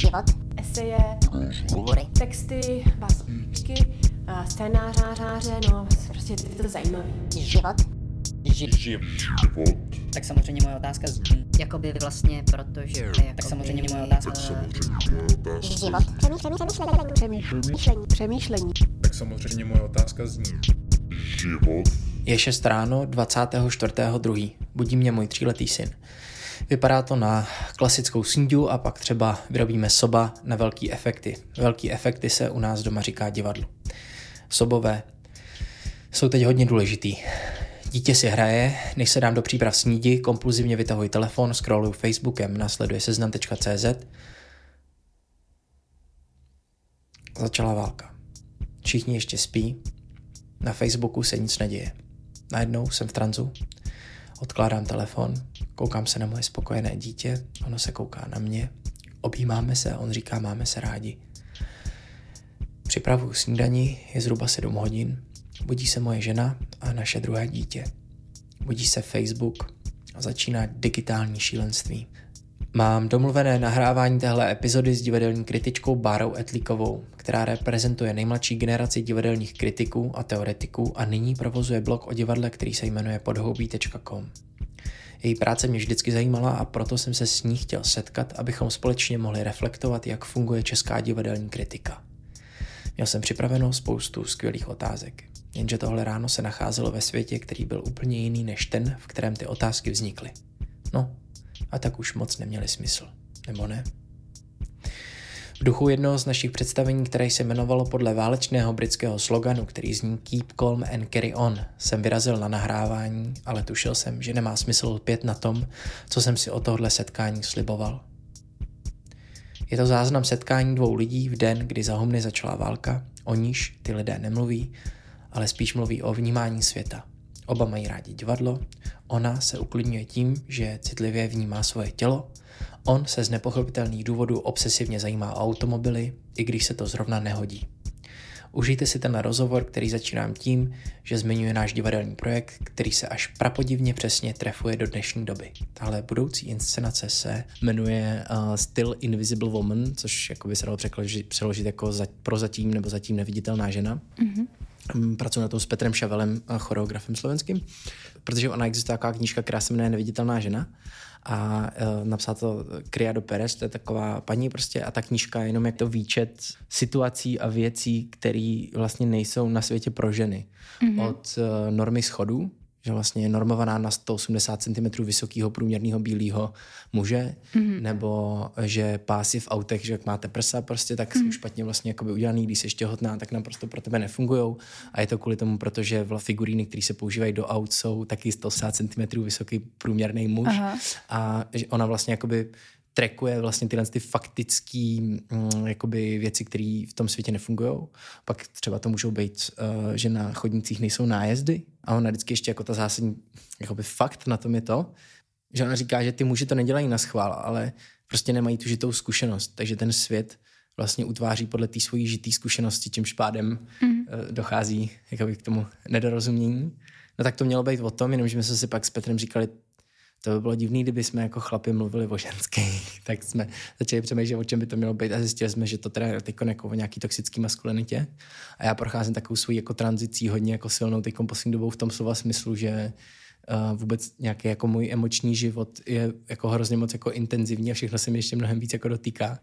život, eseje, hovory, texty, básničky, a scénáře, no prostě je to zajímavý. život, Tak samozřejmě moje otázka zní, jakoby vlastně, protože... Jakoby, tak samozřejmě moje otázka... život, přemýšlení, přemýšlení, Přemýšlení. Tak samozřejmě moje otázka zní. Je 6 ráno 24.2. Budí mě můj tříletý syn. Vypadá to na klasickou snídu a pak třeba vyrobíme soba na velký efekty. Velký efekty se u nás doma říká divadlo. Sobové jsou teď hodně důležitý. Dítě si hraje, než se dám do příprav snídi, kompulzivně vytahuji telefon, scrolluju Facebookem, následuje seznam.cz. Začala válka. Všichni ještě spí, na Facebooku se nic neděje. Najednou jsem v tranzu, odkládám telefon, koukám se na moje spokojené dítě, ono se kouká na mě, objímáme se a on říká, máme se rádi. Připravuju snídani, je zhruba 7 hodin, budí se moje žena a naše druhé dítě. Budí se Facebook a začíná digitální šílenství. Mám domluvené nahrávání téhle epizody s divadelní kritičkou Bárou Etlíkovou, která reprezentuje nejmladší generaci divadelních kritiků a teoretiků a nyní provozuje blog o divadle, který se jmenuje podhoubí.com. Její práce mě vždycky zajímala a proto jsem se s ní chtěl setkat, abychom společně mohli reflektovat, jak funguje česká divadelní kritika. Měl jsem připraveno spoustu skvělých otázek, jenže tohle ráno se nacházelo ve světě, který byl úplně jiný než ten, v kterém ty otázky vznikly. No, a tak už moc neměly smysl, nebo ne? V duchu jednoho z našich představení, které se jmenovalo podle válečného britského sloganu, který zní Keep calm and carry on, jsem vyrazil na nahrávání, ale tušil jsem, že nemá smysl lpět na tom, co jsem si o tohle setkání sliboval. Je to záznam setkání dvou lidí v den, kdy za Humny začala válka, o níž ty lidé nemluví, ale spíš mluví o vnímání světa. Oba mají rádi divadlo, ona se uklidňuje tím, že citlivě vnímá svoje tělo, on se z nepochopitelných důvodů obsesivně zajímá o automobily, i když se to zrovna nehodí. Užijte si ten rozhovor, který začínám tím, že zmiňuje náš divadelní projekt, který se až prapodivně přesně trefuje do dnešní doby. Tahle budoucí inscenace se jmenuje uh, Still Invisible Woman, což jako by se dalo přeložit, přeložit jako za, prozatím nebo zatím neviditelná žena. Mm-hmm. Pracuji na tom s Petrem Šavelem, choreografem slovenským, protože ona existuje taková knížka, která se jmenuje Neviditelná žena a uh, napsal to Criado Perez, to je taková paní prostě a ta knížka je jenom jak to výčet situací a věcí, které vlastně nejsou na světě pro ženy. Mm-hmm. Od uh, normy schodů, že vlastně je normovaná na 180 cm vysokého průměrného bílého muže, mm-hmm. nebo že pásy v autech, že jak máte prsa prostě, tak mm-hmm. jsou špatně vlastně jakoby udělaný, když jsi těhotná, tak naprosto pro tebe nefungují. A je to kvůli tomu, protože figuríny, které se používají do aut, jsou taky 180 cm vysoký průměrný muž. Aha. A že ona vlastně jakoby trackuje vlastně tyhle ty faktické mm, jakoby věci, které v tom světě nefungují. Pak třeba to můžou být, uh, že na chodnicích nejsou nájezdy a ona vždycky ještě jako ta zásadní jakoby fakt na tom je to, že ona říká, že ty muži to nedělají na schvál, ale prostě nemají tu žitou zkušenost, takže ten svět vlastně utváří podle té svojí žitý zkušenosti, čímž pádem mm. uh, dochází jakoby k tomu nedorozumění. No tak to mělo být o tom, jenomže my jsme si pak s Petrem říkali, to by bylo divný, kdyby jsme jako chlapi mluvili o ženských, tak jsme začali přemýšlet, o čem by to mělo být a zjistili jsme, že to teda je jako o nějaký toxický maskulinitě. A já procházím takovou svou jako tranzicí hodně jako silnou teď poslední dobou v tom slova smyslu, že uh, vůbec nějaký jako můj emoční život je jako hrozně moc jako intenzivní a všechno se mi ještě mnohem víc jako dotýká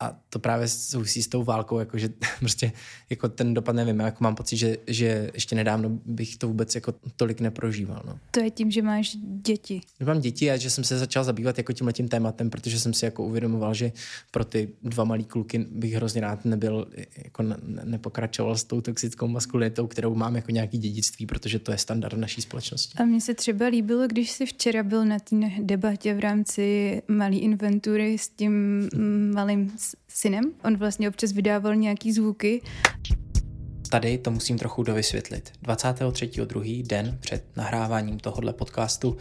a to právě souvisí s tou válkou, jakože prostě jako ten dopad nevím, jako mám pocit, že, že ještě nedávno bych to vůbec jako tolik neprožíval. No. To je tím, že máš děti. Že mám děti a že jsem se začal zabývat jako tím letím tématem, protože jsem si jako uvědomoval, že pro ty dva malý kluky bych hrozně rád nebyl, jako ne, nepokračoval s tou toxickou maskulinitou, kterou mám jako nějaký dědictví, protože to je standard naší společnosti. A mně se třeba líbilo, když jsi včera byl na té debatě v rámci malé inventury s tím malým synem. On vlastně občas vydával nějaký zvuky. Tady to musím trochu dovysvětlit. 23.2. den před nahráváním tohohle podcastu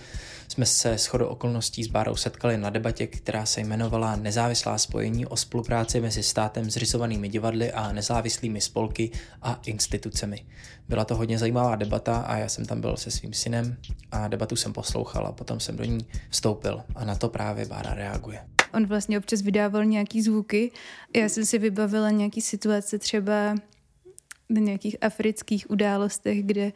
jsme se s chodou okolností s Bárou setkali na debatě, která se jmenovala Nezávislá spojení o spolupráci mezi státem zřizovanými divadly a nezávislými spolky a institucemi. Byla to hodně zajímavá debata a já jsem tam byl se svým synem a debatu jsem poslouchal a potom jsem do ní vstoupil a na to právě Bára reaguje. On vlastně občas vydával nějaký zvuky. Já jsem si vybavila nějaký situace třeba na nějakých afrických událostech, kde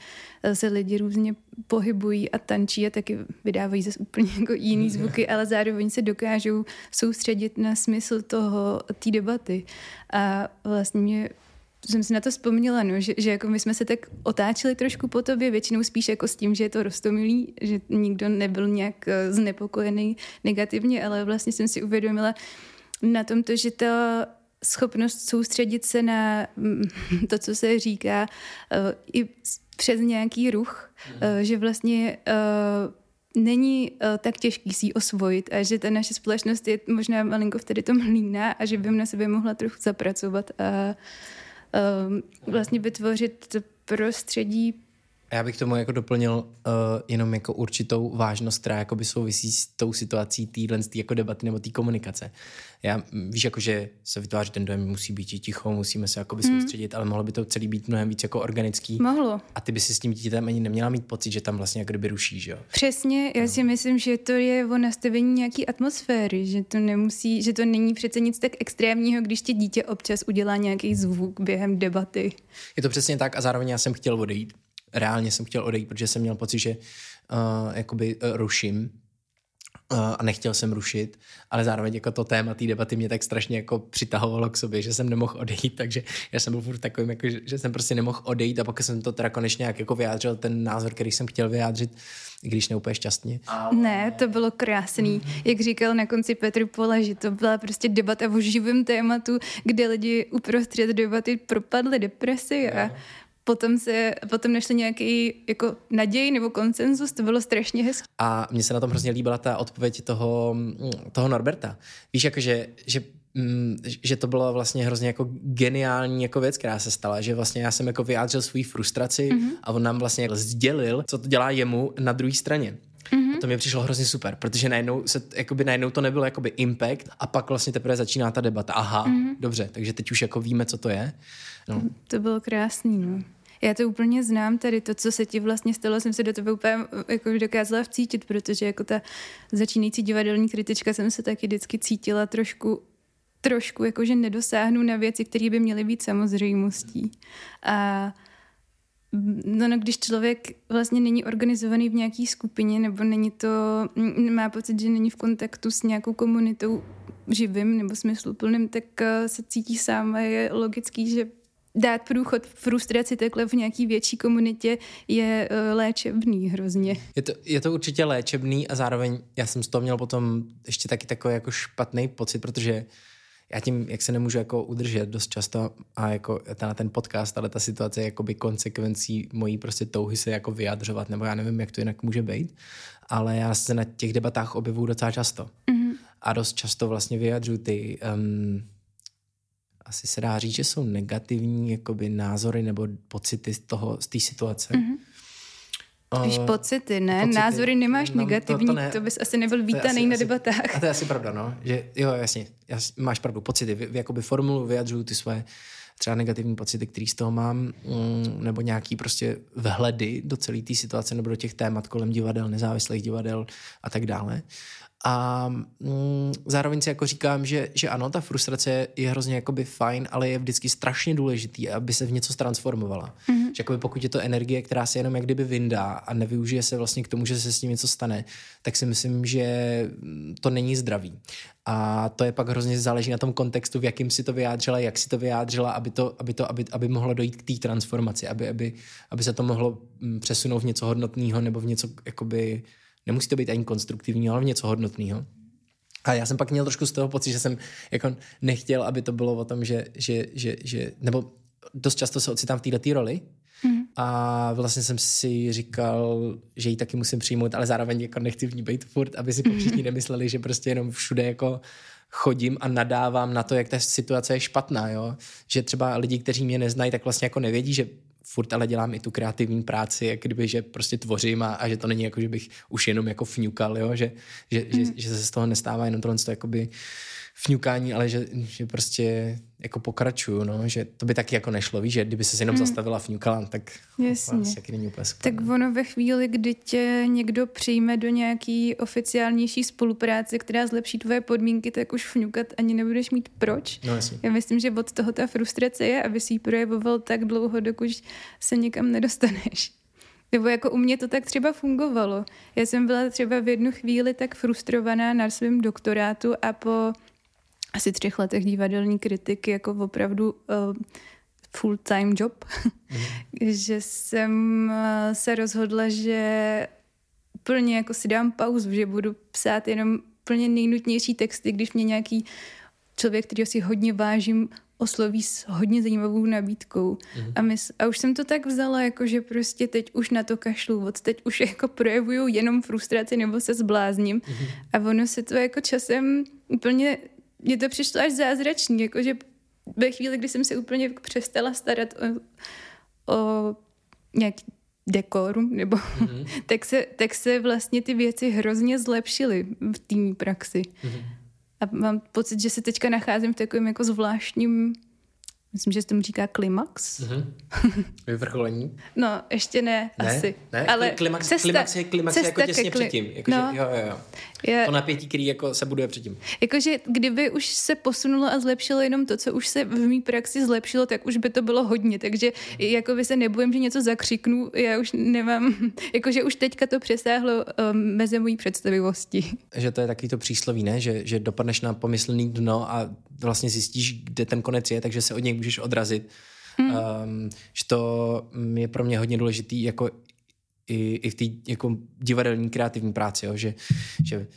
se lidi různě pohybují a tančí a taky vydávají zase úplně jako jiný zvuky, ale zároveň se dokážou soustředit na smysl toho, té debaty. A vlastně mě jsem si na to vzpomněla, no, že, že jako my jsme se tak otáčeli trošku po tobě, většinou spíš jako s tím, že je to rostomilý, že nikdo nebyl nějak eh, znepokojený negativně, ale vlastně jsem si uvědomila na tom to, že ta schopnost soustředit se na mm, to, co se říká, eh, i přes nějaký ruch, mm. že vlastně není tak těžký si ji osvojit a že ta naše společnost je možná malinko vtedy to mlíná a že bym na sebe mohla trochu zapracovat a vlastně vytvořit prostředí já bych tomu jako doplnil uh, jenom jako určitou vážnost, která by souvisí s tou situací týhle jako debaty nebo té komunikace. Já víš, jako, že se vytváří ten dojem, musí být ticho, musíme se jakoby hmm. soustředit, ale mohlo by to celý být mnohem víc jako organický. Mohlo. A ty by si s tím dítětem ani neměla mít pocit, že tam vlastně jako kdyby ruší, že jo? Přesně, já si myslím, že to je o nastavení nějaký atmosféry, že to nemusí, že to není přece nic tak extrémního, když ti dítě občas udělá nějaký zvuk během debaty. Je to přesně tak a zároveň já jsem chtěl odejít reálně jsem chtěl odejít, protože jsem měl pocit, že uh, jakoby uh, ruším uh, a nechtěl jsem rušit, ale zároveň jako to téma té debaty mě tak strašně jako přitahovalo k sobě, že jsem nemohl odejít, takže já jsem byl furt takovým, jako, že, že jsem prostě nemohl odejít a pokud jsem to teda konečně nějak jako vyjádřil, ten názor, který jsem chtěl vyjádřit, i když neúplně šťastně. Ne, to bylo krásný. Jak říkal na konci Petr Pola, že to byla prostě debata o živém tématu, kde lidi uprostřed debaty propadli depresi a potom se, potom našli nějaký jako naděj nebo konsenzus, to bylo strašně hezké. A mně se na tom hrozně líbila ta odpověď toho, toho Norberta. Víš, jako že, že mm, že to bylo vlastně hrozně jako geniální jako věc, která se stala, že vlastně já jsem jako vyjádřil svou frustraci mm-hmm. a on nám vlastně sdělil, co to dělá jemu na druhé straně. Mm-hmm. A to mi přišlo hrozně super, protože najednou, se, jakoby najednou to nebylo jakoby impact a pak vlastně teprve začíná ta debata. Aha, mm-hmm. dobře, takže teď už jako víme, co to je. No. To bylo krásný, no. Já to úplně znám tady, to, co se ti vlastně stalo, jsem se do tebe úplně jako dokázala vcítit, protože jako ta začínající divadelní kritička jsem se taky vždycky cítila trošku trošku jakože nedosáhnu na věci, které by měly být samozřejmostí. A no, no, když člověk vlastně není organizovaný v nějaké skupině nebo není to, má pocit, že není v kontaktu s nějakou komunitou živým nebo smysluplným, tak eh, se cítí sám a je logický, že dát průchod frustraci takhle v nějaký větší komunitě je uh, léčebný hrozně. Je to, je to určitě léčebný a zároveň já jsem z toho měl potom ještě taky takový jako špatný pocit, protože já tím, jak se nemůžu jako udržet dost často a jako na ten podcast, ale ta situace je jakoby konsekvencí mojí prostě touhy se jako vyjadřovat, nebo já nevím, jak to jinak může být, ale já se na těch debatách objevuju docela často. Mm-hmm. A dost často vlastně vyjadřuju ty um, asi se dá říct, že jsou negativní jakoby názory nebo pocity z toho, z té situace. Mm-hmm. Spíš uh, pocity, ne? Pocity. Názory nemáš no, negativní, to, to, ne. to bys asi nebyl vítaný na debatách. A to je asi pravda, no. Že, jo, jasně, jas, máš pravdu, pocity. Vy jakoby formulu vyjadřuju ty svoje třeba negativní pocity, které z toho mám, mm, nebo nějaký prostě vhledy do celé té situace nebo do těch témat kolem divadel, nezávislých divadel a tak dále. A mm, zároveň si jako říkám, že, že ano, ta frustrace je hrozně jakoby fajn, ale je vždycky strašně důležitý, aby se v něco transformovala. Mm-hmm. Že jakoby pokud je to energie, která se jenom jak kdyby vyndá a nevyužije se vlastně k tomu, že se s tím něco stane, tak si myslím, že to není zdravý. A to je pak hrozně záleží na tom kontextu, v jakým si to vyjádřila, jak si to vyjádřila, aby, to, aby, to, aby, aby mohlo dojít k té transformaci, aby, aby, aby se to mohlo mm, přesunout v něco hodnotného nebo v něco jakoby Nemusí to být ani konstruktivní, ale něco hodnotného. A já jsem pak měl trošku z toho pocit, že jsem jako nechtěl, aby to bylo o tom, že, že, že, že nebo dost často se ocitám v této roli mm. a vlastně jsem si říkal, že ji taky musím přijmout, ale zároveň jako nechci v ní být furt, aby si všichni nemysleli, že prostě jenom všude jako chodím a nadávám na to, jak ta situace je špatná, jo. Že třeba lidi, kteří mě neznají, tak vlastně jako nevědí, že furt ale dělám i tu kreativní práci, jak kdyby, že prostě tvořím a, a že to není jako, že bych už jenom jako fňukal, jo? Že, že, mm. že, že se z toho nestává jenom tohle to jakoby fňukání, ale že, že prostě jako pokračuju, no, že to by taky jako nešlo, víš, že kdyby se jenom hmm. zastavila fňukala, tak Jasně. Vlastně není úplně super. Tak ono ve chvíli, kdy tě někdo přijme do nějaký oficiálnější spolupráce, která zlepší tvoje podmínky, tak už fňukat ani nebudeš mít proč. No, jasně. Já myslím, že od toho ta frustrace je, aby si ji projevoval tak dlouho, dokud se někam nedostaneš. Nebo jako u mě to tak třeba fungovalo. Já jsem byla třeba v jednu chvíli tak frustrovaná na svém doktorátu a po asi třech letech divadelní kritiky jako opravdu uh, full-time job, mm. že jsem uh, se rozhodla, že plně jako si dám pauzu, že budu psát jenom plně nejnutnější texty, když mě nějaký člověk, který si hodně vážím, osloví s hodně zajímavou nabídkou. Mm. A, mys- a už jsem to tak vzala, jako že prostě teď už na to kašlu, od teď už jako projevuju jenom frustraci nebo se zblázním. Mm. A ono se to jako časem úplně mně to přišlo až zázračný, jakože ve chvíli, kdy jsem se úplně přestala starat o, o nějaký dekorum, nebo mm-hmm. tak, se, tak se vlastně ty věci hrozně zlepšily v té praxi. Mm-hmm. A mám pocit, že se teďka nacházím v takovém jako zvláštním Myslím, že se tomu říká klimax. Mm-hmm. Vyvrcholení? No, ještě ne, ne asi. Ne? Ale klimax, cesta, klimax je, klimax je jako těsně kli... předtím. Jako no. že, jo, jo, jo. Je... To napětí, který jako se buduje předtím. Jakože kdyby už se posunulo a zlepšilo jenom to, co už se v mý praxi zlepšilo, tak už by to bylo hodně. Takže jako by se nebojím, že něco zakřiknu, já už nemám, jakože už teďka to přesáhlo um, mezi mojí představivosti. Že to je taky to přísloví, ne? Že, že dopadneš na pomyslný dno a vlastně zjistíš, kde ten konec je, takže se od něj můžeš odrazit. Hmm. Um, že to je pro mě hodně důležitý jako i, i v té jako divadelní kreativní práci, jo? Že, že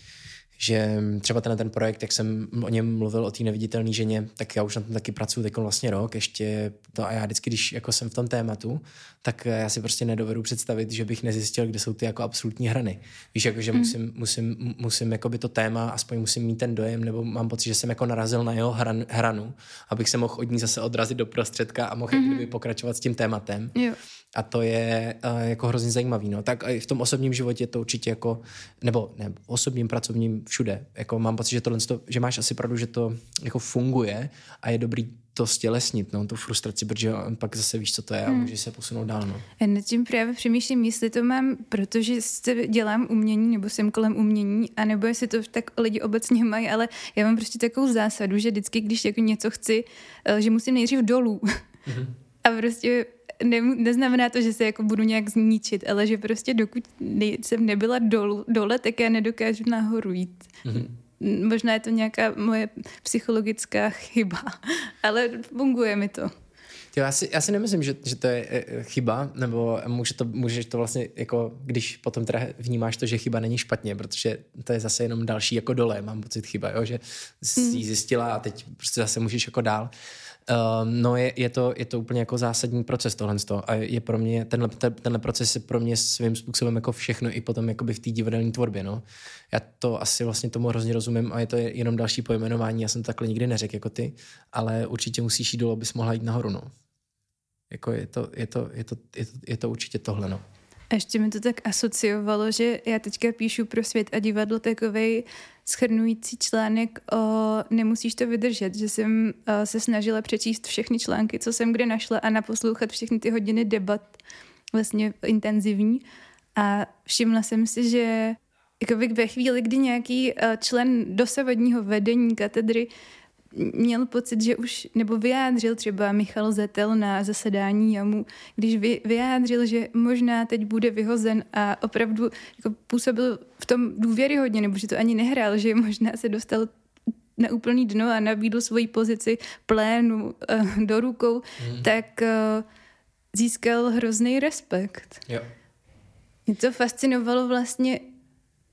že třeba ten, ten projekt, jak jsem o něm mluvil, o té neviditelné ženě, tak já už na tom taky pracuji teď vlastně rok, ještě to a já vždycky, když jako jsem v tom tématu, tak já si prostě nedovedu představit, že bych nezjistil, kde jsou ty jako absolutní hrany. Víš, jako, že mm. musím, musím, musím jako by to téma, aspoň musím mít ten dojem, nebo mám pocit, že jsem jako narazil na jeho hran, hranu, abych se mohl od ní zase odrazit do prostředka a mohl mm. pokračovat s tím tématem. Jo. A to je uh, jako hrozně zajímavý. No. Tak i v tom osobním životě to určitě jako, nebo ne, osobním, pracovním, všude. Jako mám pocit, že, tohle, že máš asi pravdu, že to jako funguje a je dobrý to stělesnit, no, tu frustraci, protože pak zase víš, co to je a hmm. můžeš se posunout dál. No. Já nad tím právě přemýšlím, jestli to mám, protože dělám umění nebo jsem kolem umění, anebo jestli to tak lidi obecně mají, ale já mám prostě takovou zásadu, že vždycky, když jako něco chci, eh, že musím nejdřív dolů. Mm-hmm. A prostě ne, neznamená to, že se jako budu nějak zničit, ale že prostě dokud ne, jsem nebyla dolu, dole, tak já nedokážu nahoru jít. Mm-hmm. Možná je to nějaká moje psychologická chyba, ale funguje mi to. Jo, já, si, já si nemyslím, že, že to je eh, chyba, nebo může to, můžeš to vlastně, jako, když potom teda vnímáš to, že chyba není špatně, protože to je zase jenom další jako dole, mám pocit chyba, jo, že jsi mm. zjistila a teď prostě zase můžeš jako dál. Uh, no je, je, to, je to úplně jako zásadní proces tohle a je pro mě, tenhle, tenhle proces je pro mě svým způsobem jako všechno i potom jakoby v té divadelní tvorbě, no. Já to asi vlastně tomu hrozně rozumím a je to jenom další pojmenování, já jsem to takhle nikdy neřekl jako ty, ale určitě musíš jít dolů, abys mohla jít nahoru, no. Jako je to, je to, je to, je to, je to určitě tohle, no. A ještě mi to tak asociovalo, že já teďka píšu pro svět a divadlo takovej schrnující článek o Nemusíš to vydržet, že jsem uh, se snažila přečíst všechny články, co jsem kde našla a naposlouchat všechny ty hodiny debat vlastně intenzivní. A všimla jsem si, že jakoby ve chvíli, kdy nějaký uh, člen dosavadního vedení katedry měl pocit, že už, nebo vyjádřil třeba Michal Zetel na zasedání jamu, když vy, vyjádřil, že možná teď bude vyhozen a opravdu jako působil v tom důvěryhodně, nebo že to ani nehrál, že možná se dostal na úplný dno a nabídl svoji pozici plénu uh, do rukou, mm. tak uh, získal hrozný respekt. Jo. Mě to fascinovalo vlastně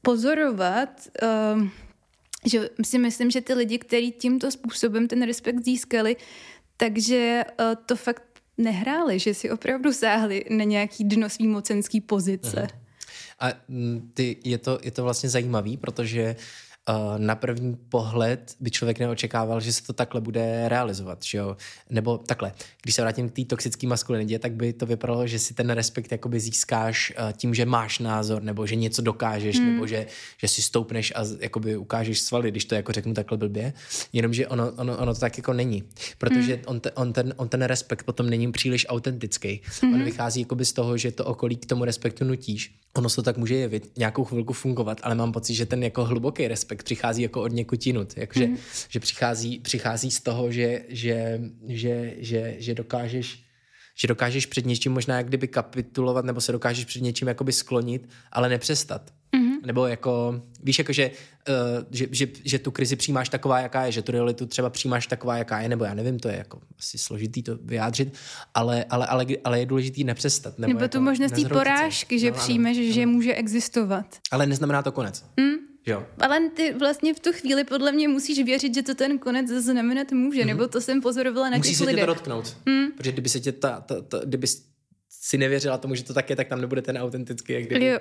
pozorovat uh, že si myslím, že ty lidi, kteří tímto způsobem ten respekt získali, takže uh, to fakt nehráli, že si opravdu sáhli na nějaký dno svý mocenský pozice. Aha. A ty, je, to, je to vlastně zajímavý, protože na první pohled by člověk neočekával, že se to takhle bude realizovat, že jo? Nebo takhle, když se vrátím k té toxické maskulinitě, tak by to vypadalo, že si ten respekt jakoby získáš uh, tím, že máš názor, nebo že něco dokážeš, hmm. nebo že, že si stoupneš a jakoby ukážeš svaly, když to jako řeknu takhle blbě. Jenomže ono, ono, ono to tak jako není. Protože hmm. on, te, on, ten, on ten respekt potom není příliš autentický. Hmm. On vychází jakoby z toho, že to okolí k tomu respektu nutíš. Ono se to tak může jevit, nějakou chvilku fungovat, ale mám pocit, že ten jako hluboký respekt přichází jako od někud jinut. Jakože, hmm. že přichází, přichází z toho, že, že, že, že, že dokážeš že dokážeš před něčím možná jak kdyby kapitulovat nebo se dokážeš před něčím jakoby sklonit, ale nepřestat. Mm-hmm. Nebo jako, víš, jako, že, uh, že, že, že tu krizi přijímáš taková, jaká je, že tu realitu třeba přijímáš taková, jaká je, nebo já nevím, to je jako asi složitý to vyjádřit, ale, ale, ale, ale je důležitý nepřestat. Nebo, nebo jako tu možnost té porážky, že no, přijmeš, ano, že ano. může existovat. Ale neznamená to konec. Mm. Jo. Ale ty vlastně v tu chvíli podle mě musíš věřit, že to ten konec znamenat může, mm-hmm. nebo to jsem pozorovala na Musí těch se lidech. tě to dotknout, mm. protože kdyby se tě ta, ta, ta, kdyby si nevěřila tomu, že to tak je, tak tam nebude ten autentický, jak kdyby. Jo.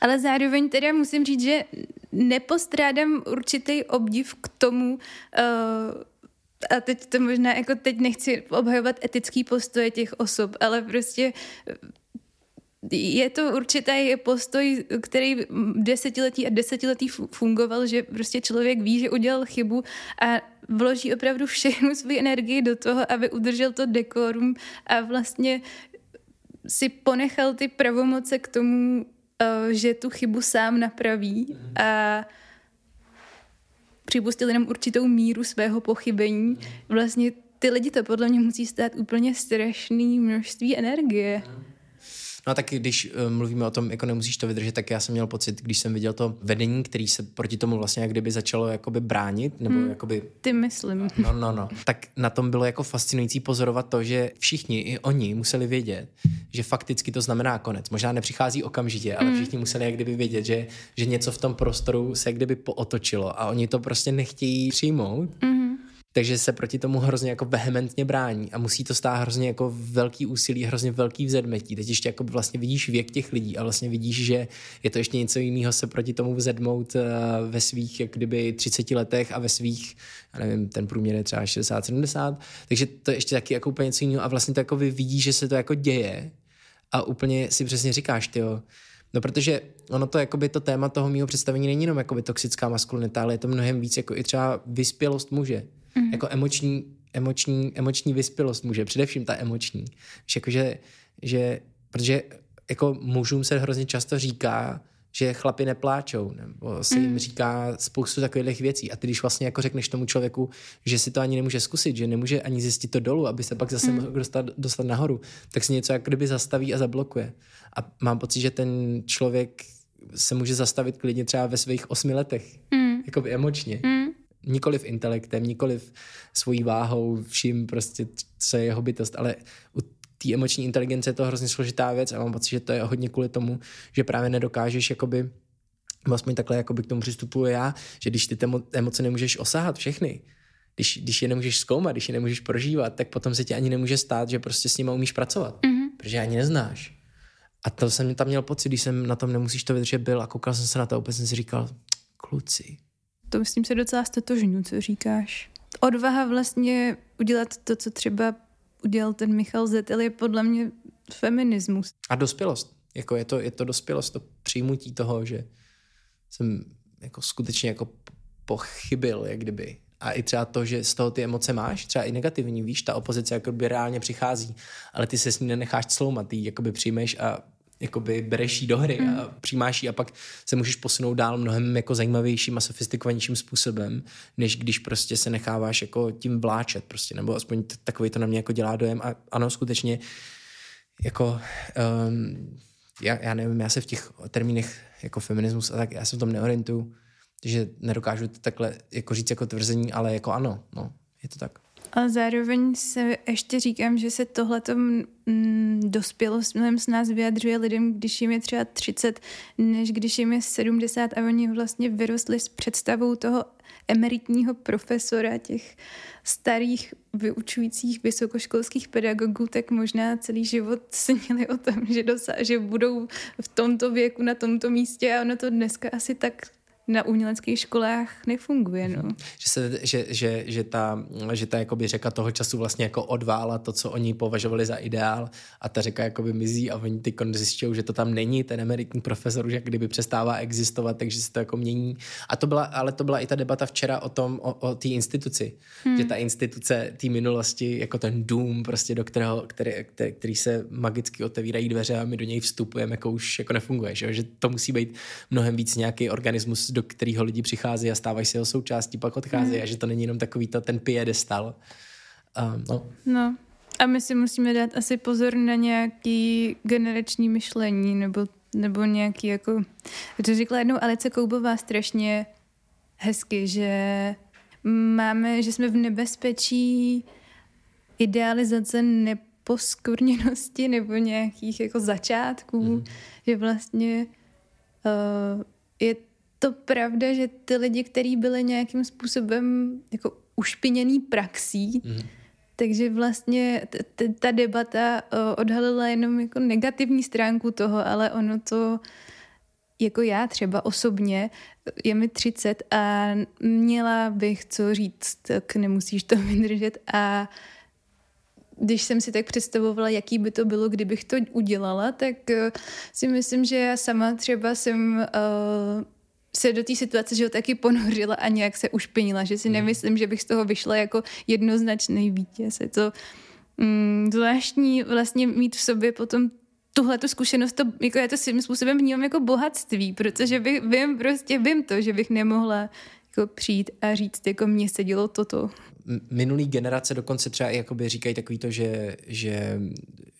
Ale zároveň teda musím říct, že nepostrádám určitý obdiv k tomu, uh, a teď to možná, jako teď nechci obhajovat etický postoje těch osob, ale prostě je to určitý postoj, který desetiletí a desetiletí fungoval, že prostě člověk ví, že udělal chybu a vloží opravdu všechnu svou energii do toho, aby udržel to dekorum a vlastně si ponechal ty pravomoce k tomu, uh, že tu chybu sám napraví a připustil jenom určitou míru svého pochybení. Vlastně ty lidi to podle mě musí stát úplně strašný množství energie. No a taky, když uh, mluvíme o tom, jako nemusíš to vydržet, tak já jsem měl pocit, když jsem viděl to vedení, který se proti tomu vlastně jak kdyby začalo jakoby bránit, nebo hmm, jakoby... Ty myslím. No, no, no. Tak na tom bylo jako fascinující pozorovat to, že všichni, i oni, museli vědět, že fakticky to znamená konec. Možná nepřichází okamžitě, ale hmm. všichni museli jak kdyby vědět, že, že něco v tom prostoru se jak kdyby pootočilo a oni to prostě nechtějí přijmout. Hmm takže se proti tomu hrozně jako vehementně brání a musí to stát hrozně jako velký úsilí, hrozně velký vzedmetí. Teď ještě jako vlastně vidíš věk těch lidí a vlastně vidíš, že je to ještě něco jiného se proti tomu vzedmout eh, ve svých jak kdyby 30 letech a ve svých, já nevím, ten průměr je třeba 60-70, takže to je ještě taky jako úplně něco jiného a vlastně to jako vidíš, že se to jako děje a úplně si přesně říkáš, ty No protože ono to, jakoby to téma toho mého představení není jenom jakoby toxická maskulinita, ale je to mnohem víc jako i třeba vyspělost muže mm-hmm. jako emoční, emoční, emoční vyspělost muže, především ta emoční. Víš, jako že, že, protože jako mužům se hrozně často říká, že chlapi nepláčou, nebo se jim mm. říká spoustu takových věcí. A ty, když vlastně jako řekneš tomu člověku, že si to ani nemůže zkusit, že nemůže ani zjistit to dolů, aby se pak zase mm. mohl dostat, dostat nahoru, tak si něco jako kdyby zastaví a zablokuje. A mám pocit, že ten člověk se může zastavit klidně třeba ve svých osmi letech. Mm. Jakoby emočně. Mm nikoliv intelektem, nikoliv svojí váhou, vším prostě, co je jeho bytost, ale u té emoční inteligence je to hrozně složitá věc a mám pocit, že to je hodně kvůli tomu, že právě nedokážeš jakoby, aspoň takhle jakoby k tomu přistupuji já, že když ty ty emoce nemůžeš osahat všechny, když, když je nemůžeš zkoumat, když je nemůžeš prožívat, tak potom se ti ani nemůže stát, že prostě s nimi umíš pracovat, mm-hmm. protože je ani neznáš. A to jsem tam měl pocit, když jsem na tom nemusíš to vydržet byl a koukal jsem se na to a úplně jsem si říkal, kluci, to myslím se docela stotožňu, co říkáš. Odvaha vlastně udělat to, co třeba udělal ten Michal Zetel, je podle mě feminismus. A dospělost. Jako je, to, je to dospělost, to přijmutí toho, že jsem jako skutečně jako pochybil, jak kdyby. A i třeba to, že z toho ty emoce máš, třeba i negativní, víš, ta opozice jako by reálně přichází, ale ty se s ní nenecháš cloumat, ty ji jakoby přijmeš a jakoby bereš jí do hry mm. a přijímáš jí a pak se můžeš posunout dál mnohem jako zajímavějším a sofistikovanějším způsobem, než když prostě se necháváš jako tím vláčet prostě, nebo aspoň t- takový to na mě jako dělá dojem a ano, skutečně jako um, já, já nevím, já se v těch termínech jako feminismus a tak, já se v tom neorientuju, že nedokážu to takhle jako říct jako tvrzení, ale jako ano, no, je to tak. A zároveň se ještě říkám, že se tohleto mm, dospělost mnohem s nás vyjadřuje lidem, když jim je třeba 30, než když jim je 70 a oni vlastně vyrostli s představou toho emeritního profesora, těch starých vyučujících vysokoškolských pedagogů, tak možná celý život snili o tom, že, dosa- že budou v tomto věku na tomto místě a ono to dneska asi tak na uměleckých školách nefunguje. No. Že, se, že, že, že ta, že ta jakoby řeka toho času vlastně jako odvála to, co oni považovali za ideál a ta řeka jakoby mizí a oni ty zjišťují, že to tam není, ten emeritní profesor, že kdyby přestává existovat, takže se to jako mění. A to byla, ale to byla i ta debata včera o tom, o, o té instituci, hmm. že ta instituce té minulosti, jako ten dům prostě, do kterého, který, který, který se magicky otevírají dveře a my do něj vstupujeme, jako už jako nefunguje, že, že to musí být mnohem víc nějaký organismus, do kterého lidi přichází a stávají se jeho součástí, pak odchází mm. a že to není jenom takový to, ten piedestal. Uh, no. no. A my si musíme dát asi pozor na nějaký generační myšlení nebo, nebo nějaký jako, to řekla jednou Alice Koubová strašně hezky, že máme, že jsme v nebezpečí idealizace neposkvrněnosti nebo nějakých jako začátků, mm. že vlastně uh, je to pravda, že ty lidi, kteří byli nějakým způsobem jako ušpiněný praxí, mm. takže vlastně t- ta debata odhalila jenom jako negativní stránku toho, ale ono to jako já třeba osobně, je mi 30 a měla bych co říct, tak nemusíš to vydržet a když jsem si tak představovala, jaký by to bylo, kdybych to udělala, tak uh, si myslím, že já sama třeba jsem uh, se do té situace, že ho taky ponořila a nějak se ušpinila, že si hmm. nemyslím, že bych z toho vyšla jako jednoznačný vítěz. Je to mm, zvláštní vlastně mít v sobě potom tuhle tu zkušenost, to, jako já to svým způsobem vnímám jako bohatství, protože bych, vím, prostě vím to, že bych nemohla jako přijít a říct, jako mně se dělo toto minulý generace dokonce třeba jakoby říkají takový to, že, že,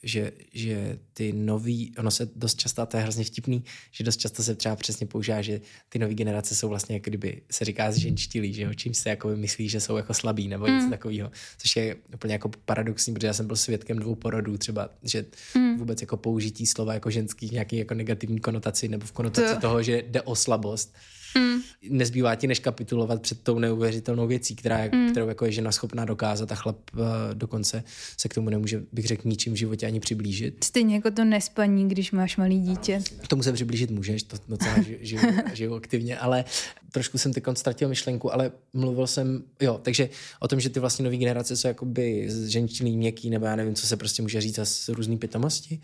že, že ty nový, ono se dost často, a to je hrozně vtipný, že dost často se třeba přesně používá, že ty nové generace jsou vlastně jako kdyby se říká zženštilí, že jo, čím se jako myslí, že jsou jako slabí nebo něco mm. takového, což je úplně jako paradoxní, protože já jsem byl svědkem dvou porodů třeba, že mm. vůbec jako použití slova jako ženský nějaký jako negativní konotaci nebo v konotaci to. toho, že jde o slabost, Mm. Nezbývá ti, než kapitulovat před tou neuvěřitelnou věcí, která je, mm. kterou jako je žena schopná dokázat a chlap uh, dokonce se k tomu nemůže, bych řekl, ničím v životě ani přiblížit. Stejně jako to nespaní, když máš malý dítě. K tomu se přiblížit můžeš, to docela žiju, žiju, žiju aktivně, ale trošku jsem teď ztratil myšlenku, ale mluvil jsem, jo, takže o tom, že ty vlastně nové generace jsou jakoby ženčilý, měkký, nebo já nevím, co se prostě může říct z různý pitomosti.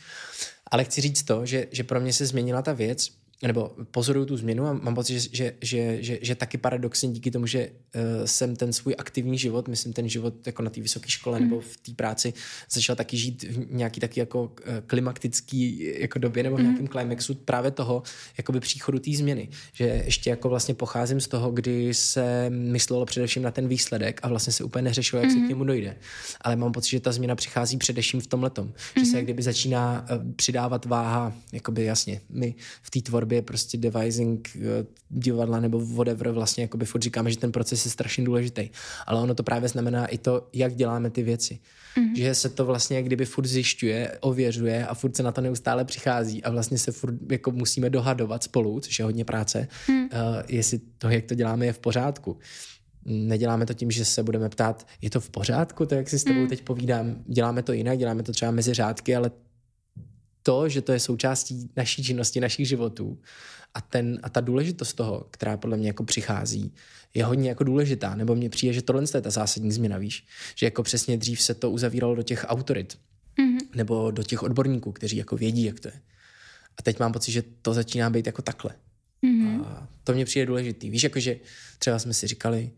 Ale chci říct to, že, že pro mě se změnila ta věc, nebo pozoruju tu změnu a mám pocit, že, že, že, že, že taky paradoxně díky tomu, že uh, jsem ten svůj aktivní život, myslím ten život jako na té vysoké škole mm. nebo v té práci, začal taky žít v nějaký taky jako uh, klimaktický jako době nebo v mm. nějakém climaxu právě toho jakoby příchodu té změny. Že ještě jako vlastně pocházím z toho, kdy se myslelo především na ten výsledek a vlastně se úplně neřešilo, jak mm. se k mhm. němu dojde. Ale mám pocit, že ta změna přichází především v tom letom. Mm. Že se mhm. kdyby začíná uh, přidávat váha, jakoby jasně, my v té tvorbě tvorbě prostě devising eh, divadla nebo whatever, vlastně jakoby furt říkáme, že ten proces je strašně důležitý. Ale ono to právě znamená i to, jak děláme ty věci. Mm-hmm. Že se to vlastně kdyby furt zjišťuje, ověřuje a furt se na to neustále přichází a vlastně se furt jako musíme dohadovat spolu, což je hodně práce, mm. uh, jestli to, jak to děláme, je v pořádku. Neděláme to tím, že se budeme ptát, je to v pořádku, to jak si s tebou mm. teď povídám, děláme to jinak, děláme to třeba mezi řádky, ale to, že to je součástí naší činnosti, našich životů a, ten, a ta důležitost toho, která podle mě jako přichází, je hodně jako důležitá, nebo mně přijde, že tohle je ta zásadní změna, víš, že jako přesně dřív se to uzavíralo do těch autorit, mm-hmm. nebo do těch odborníků, kteří jako vědí, jak to je. A teď mám pocit, že to začíná být jako takhle. Mm-hmm. A to mě přijde důležitý. Víš, jakože třeba jsme si říkali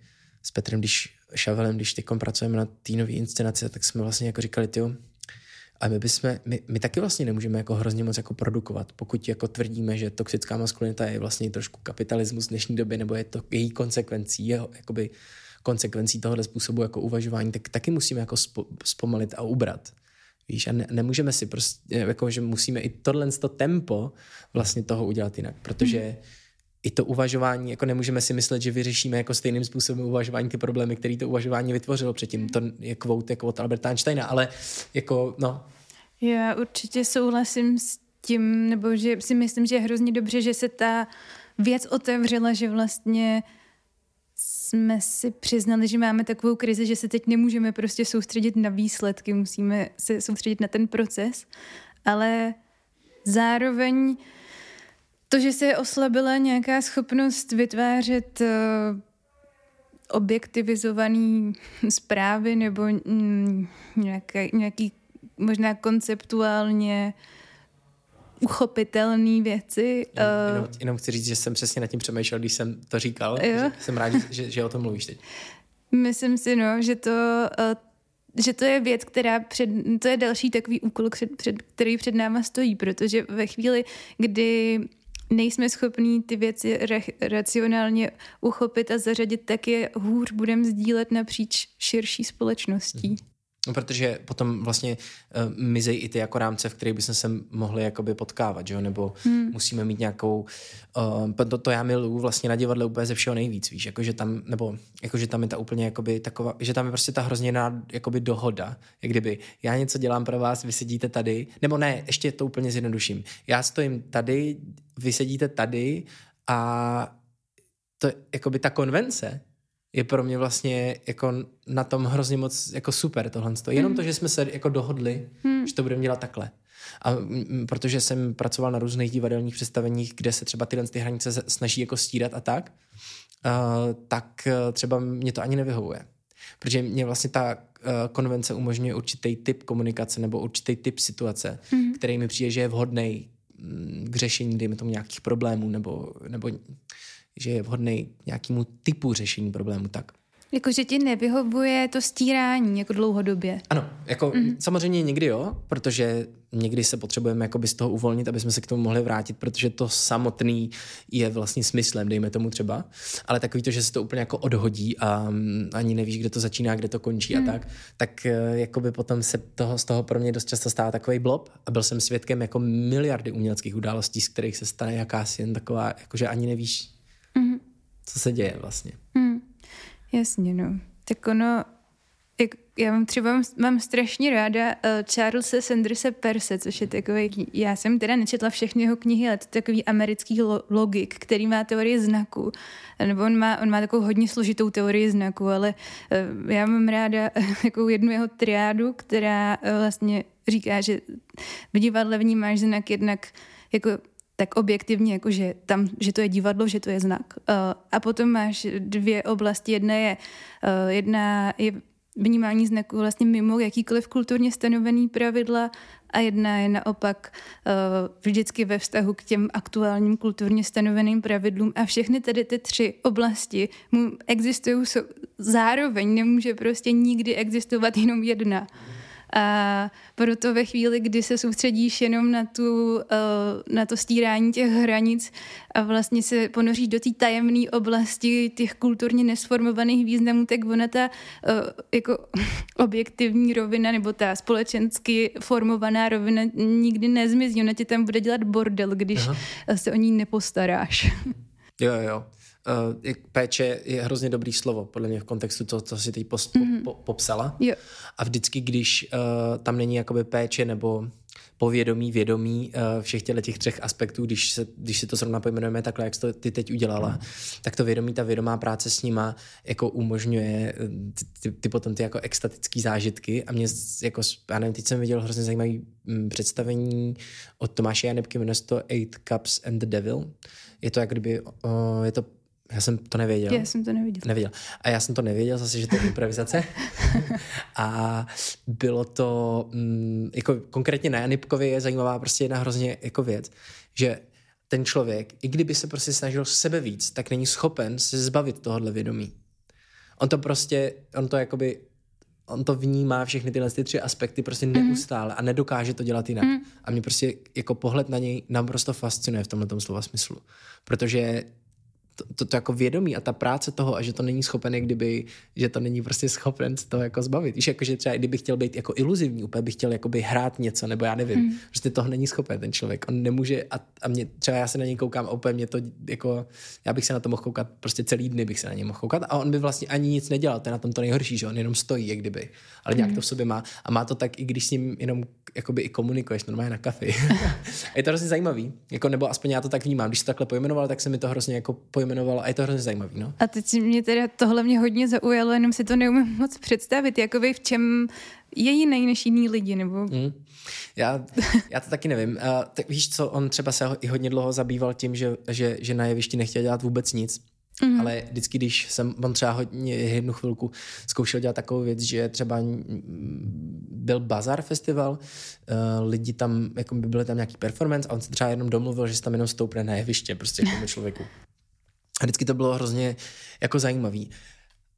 s Petrem, když Šavelem, když teď pracujeme na té nové inscenaci, tak jsme vlastně jako říkali, ty a my, bychom, my, my taky vlastně nemůžeme jako hrozně moc jako produkovat, pokud jako tvrdíme, že toxická maskulinita je vlastně trošku kapitalismus dnešní doby, nebo je to její konsekvencí, jeho, jakoby konsekvencí tohohle způsobu jako uvažování, tak taky musíme jako spo, zpomalit a ubrat. Víš, a ne, nemůžeme si prostě, jako, že musíme i tohle to tempo vlastně toho udělat jinak, protože mm i to uvažování, jako nemůžeme si myslet, že vyřešíme jako stejným způsobem uvažování ty problémy, který to uvažování vytvořilo předtím. To je quote jako od Alberta Einsteina, ale jako, no. Já určitě souhlasím s tím, nebo že si myslím, že je hrozně dobře, že se ta věc otevřela, že vlastně jsme si přiznali, že máme takovou krizi, že se teď nemůžeme prostě soustředit na výsledky, musíme se soustředit na ten proces, ale zároveň to, že se oslabila nějaká schopnost vytvářet uh, objektivizovaný zprávy nebo mm, nějaký, nějaký možná konceptuálně uchopitelné věci. Jenom, Uh, jenom, jenom chci říct, že jsem přesně nad tím přemýšlel, když jsem to říkal. Že jsem rád, že, že, o tom mluvíš teď. myslím si, no, že to, uh, že to je věc, která před, to je další takový úkol, před, před, který před náma stojí, protože ve chvíli, kdy nejsme schopní ty věci ra, racionálně uchopit a zařadit, tak je hůř budeme sdílet napříč širší společností. No, protože potom vlastně uh, mizej i ty jako rámce, v kterých bychom se mohli jakoby potkávat, že jo? nebo hmm. musíme mít nějakou, uh, to, to já miluju vlastně na divadle úplně ze všeho nejvíc, víš, jakože tam, nebo jakože tam je ta úplně jakoby taková, že tam je prostě ta hrozněná jakoby dohoda, jak kdyby já něco dělám pro vás, vy sedíte tady, nebo ne, ještě to úplně zjednoduším, já stojím tady, vy sedíte tady a to jakoby ta konvence je pro mě vlastně jako na tom hrozně moc jako super tohle. Jenom to, že jsme se jako dohodli, že to budeme dělat takhle. A mm, protože jsem pracoval na různých divadelních představeních, kde se třeba tyhle ty hranice snaží jako stírat a tak, uh, tak uh, třeba mě to ani nevyhovuje. Protože mě vlastně ta uh, konvence umožňuje určitý typ komunikace nebo určitý typ situace, mm. který mi přijde, že je vhodný mm, k řešení, dejme tomu, nějakých problémů nebo, nebo že je vhodný nějakému typu řešení problému, tak. Jako, že ti nevyhovuje to stírání jako dlouhodobě. Ano, jako mm. samozřejmě někdy jo, protože někdy se potřebujeme jakoby z toho uvolnit, aby jsme se k tomu mohli vrátit, protože to samotný je vlastně smyslem, dejme tomu třeba, ale takový to, že se to úplně jako odhodí a mm, ani nevíš, kde to začíná, kde to končí mm. a tak, tak eh, jakoby potom se toho, z toho pro mě dost často stává takový blob a byl jsem svědkem jako miliardy uměleckých událostí, z kterých se stane jakási jen taková, jakože ani nevíš, mm. co se děje vlastně. Mm. Jasně, no. Tak ono, jak, já mám třeba, mám strašně ráda uh, Charlesa Sandersa Perse, což je takový, já jsem teda nečetla všechny jeho knihy, ale to je takový americký lo, logik, který má teorii znaku. Nebo on má, on má takovou hodně složitou teorii znaku, ale uh, já mám ráda jako jednu jeho triádu, která uh, vlastně říká, že v divadle vnímáš znak jednak jako tak objektivně, jako že, tam, že to je divadlo, že to je znak. Uh, a potom máš dvě oblasti. Jedna je, uh, jedna je vnímání znaku vlastně mimo jakýkoliv kulturně stanovený pravidla a jedna je naopak uh, vždycky ve vztahu k těm aktuálním kulturně stanoveným pravidlům a všechny tedy ty tři oblasti existují zároveň, nemůže prostě nikdy existovat jenom jedna. A proto ve chvíli, kdy se soustředíš jenom na, tu, na to stírání těch hranic a vlastně se ponoříš do té tajemné oblasti těch kulturně nesformovaných významů, tak ona ta jako objektivní rovina nebo ta společensky formovaná rovina nikdy nezmizí. Ona ti tam bude dělat bordel, když Aha. se o ní nepostaráš. Jo, jo uh, péče je hrozně dobrý slovo, podle mě v kontextu toho, co si teď pos, mm-hmm. po, po, popsala. Jo. A vždycky, když uh, tam není jakoby péče nebo povědomí, vědomí uh, všech těle těch třech aspektů, když, se, když si to zrovna pojmenujeme takhle, jak jsi to ty teď udělala, mm. tak to vědomí, ta vědomá práce s nima jako umožňuje ty, ty, ty potom ty jako extatické zážitky a mě jako, já nevím, teď jsem viděl hrozně zajímavý mm, představení od Tomáše Janebky, jmenuje to Eight Cups and the Devil. Je to jak kdyby, uh, je to já jsem to nevěděl. Já jsem to nevěděl. Nevěděl. A já jsem to nevěděl, zase, že to je improvizace. a bylo to, mm, jako konkrétně na Janipkově je zajímavá prostě jedna hrozně jako věc, že ten člověk, i kdyby se prostě snažil sebe víc, tak není schopen se zbavit tohohle vědomí. On to prostě, on to jakoby, on to vnímá všechny tyhle ty tři aspekty prostě mm. neustále a nedokáže to dělat jinak. Mm. A mě prostě jako pohled na něj naprosto fascinuje v tomhle slova smyslu. Protože to, to, to jako vědomí a ta práce toho a že to není schopen, jak kdyby, že to není prostě schopen se toho jako zbavit. Víš, jako, že třeba kdyby chtěl být jako iluzivní, úplně by chtěl jakoby hrát něco, nebo já nevím, mm. prostě toho není schopen ten člověk. On nemůže a, a mě, třeba já se na něj koukám a úplně mě to jako, já bych se na to mohl koukat, prostě celý dny bych se na něj mohl koukat a on by vlastně ani nic nedělal, to je na tom to nejhorší, že on jenom stojí, jak kdyby, ale nějak mm. to v sobě má a má to tak, i když s ním jenom jakoby i komunikuješ normálně na kafi. je to hrozně zajímavý, jako, nebo aspoň já to tak vnímám, když to takhle pojmenoval, tak se mi to hrozně jako pojmenovalo a je to hrozně zajímavý. No? A teď mě teda tohle mě hodně zaujalo, jenom si to neumím moc představit, jakoby v čem je jiný než jiný lidi, nebo... Hmm. Já, já to taky nevím. Uh, tak víš co, on třeba se ho- i hodně dlouho zabýval tím, že, že, že na jevišti nechtěl dělat vůbec nic. Mm. Ale vždycky, když jsem, on třeba hodně jednu chvilku zkoušel dělat takovou věc, že třeba byl Bazar festival, uh, lidi tam, jako by byly tam nějaký performance a on se třeba jenom domluvil, že se tam jenom stoupne na jeviště prostě k tomu člověku. A vždycky to bylo hrozně jako zajímavý.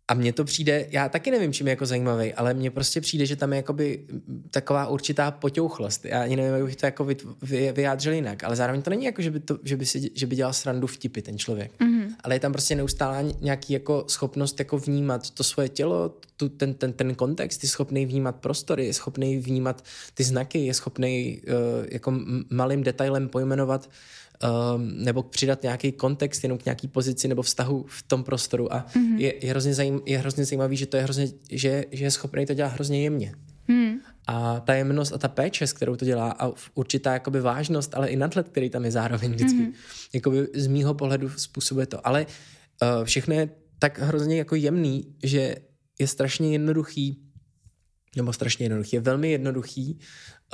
A mně to přijde, já taky nevím, čím je jako zajímavý, ale mně prostě přijde, že tam je jakoby taková určitá poťouchlost. Já ani nevím, jak bych to jako vyjádřil jinak, ale zároveň to není jako, že by, to, že by, si, že by dělal srandu vtipy ten člověk. Mm-hmm. Ale je tam prostě neustálá nějaký jako schopnost jako vnímat to svoje tělo, tu, ten, ten, ten kontext, je schopný vnímat prostory, je schopný vnímat ty znaky, je schopný uh, jako malým detailem pojmenovat um, nebo přidat nějaký kontext jenom k nějaký pozici nebo vztahu v tom prostoru a mm-hmm. je, je, hrozně zajím, je hrozně zajímavý, že to je hrozně, že, že je schopný to dělat hrozně jemně. Mm. A ta jemnost a ta péče, s kterou to dělá a určitá jakoby vážnost, ale i nadhled, který tam je zároveň vždycky, mm-hmm. jakoby z mýho pohledu způsobuje to. Ale uh, všechno je tak hrozně jako jemný, že je strašně jednoduchý, nebo strašně jednoduchý, je velmi jednoduchý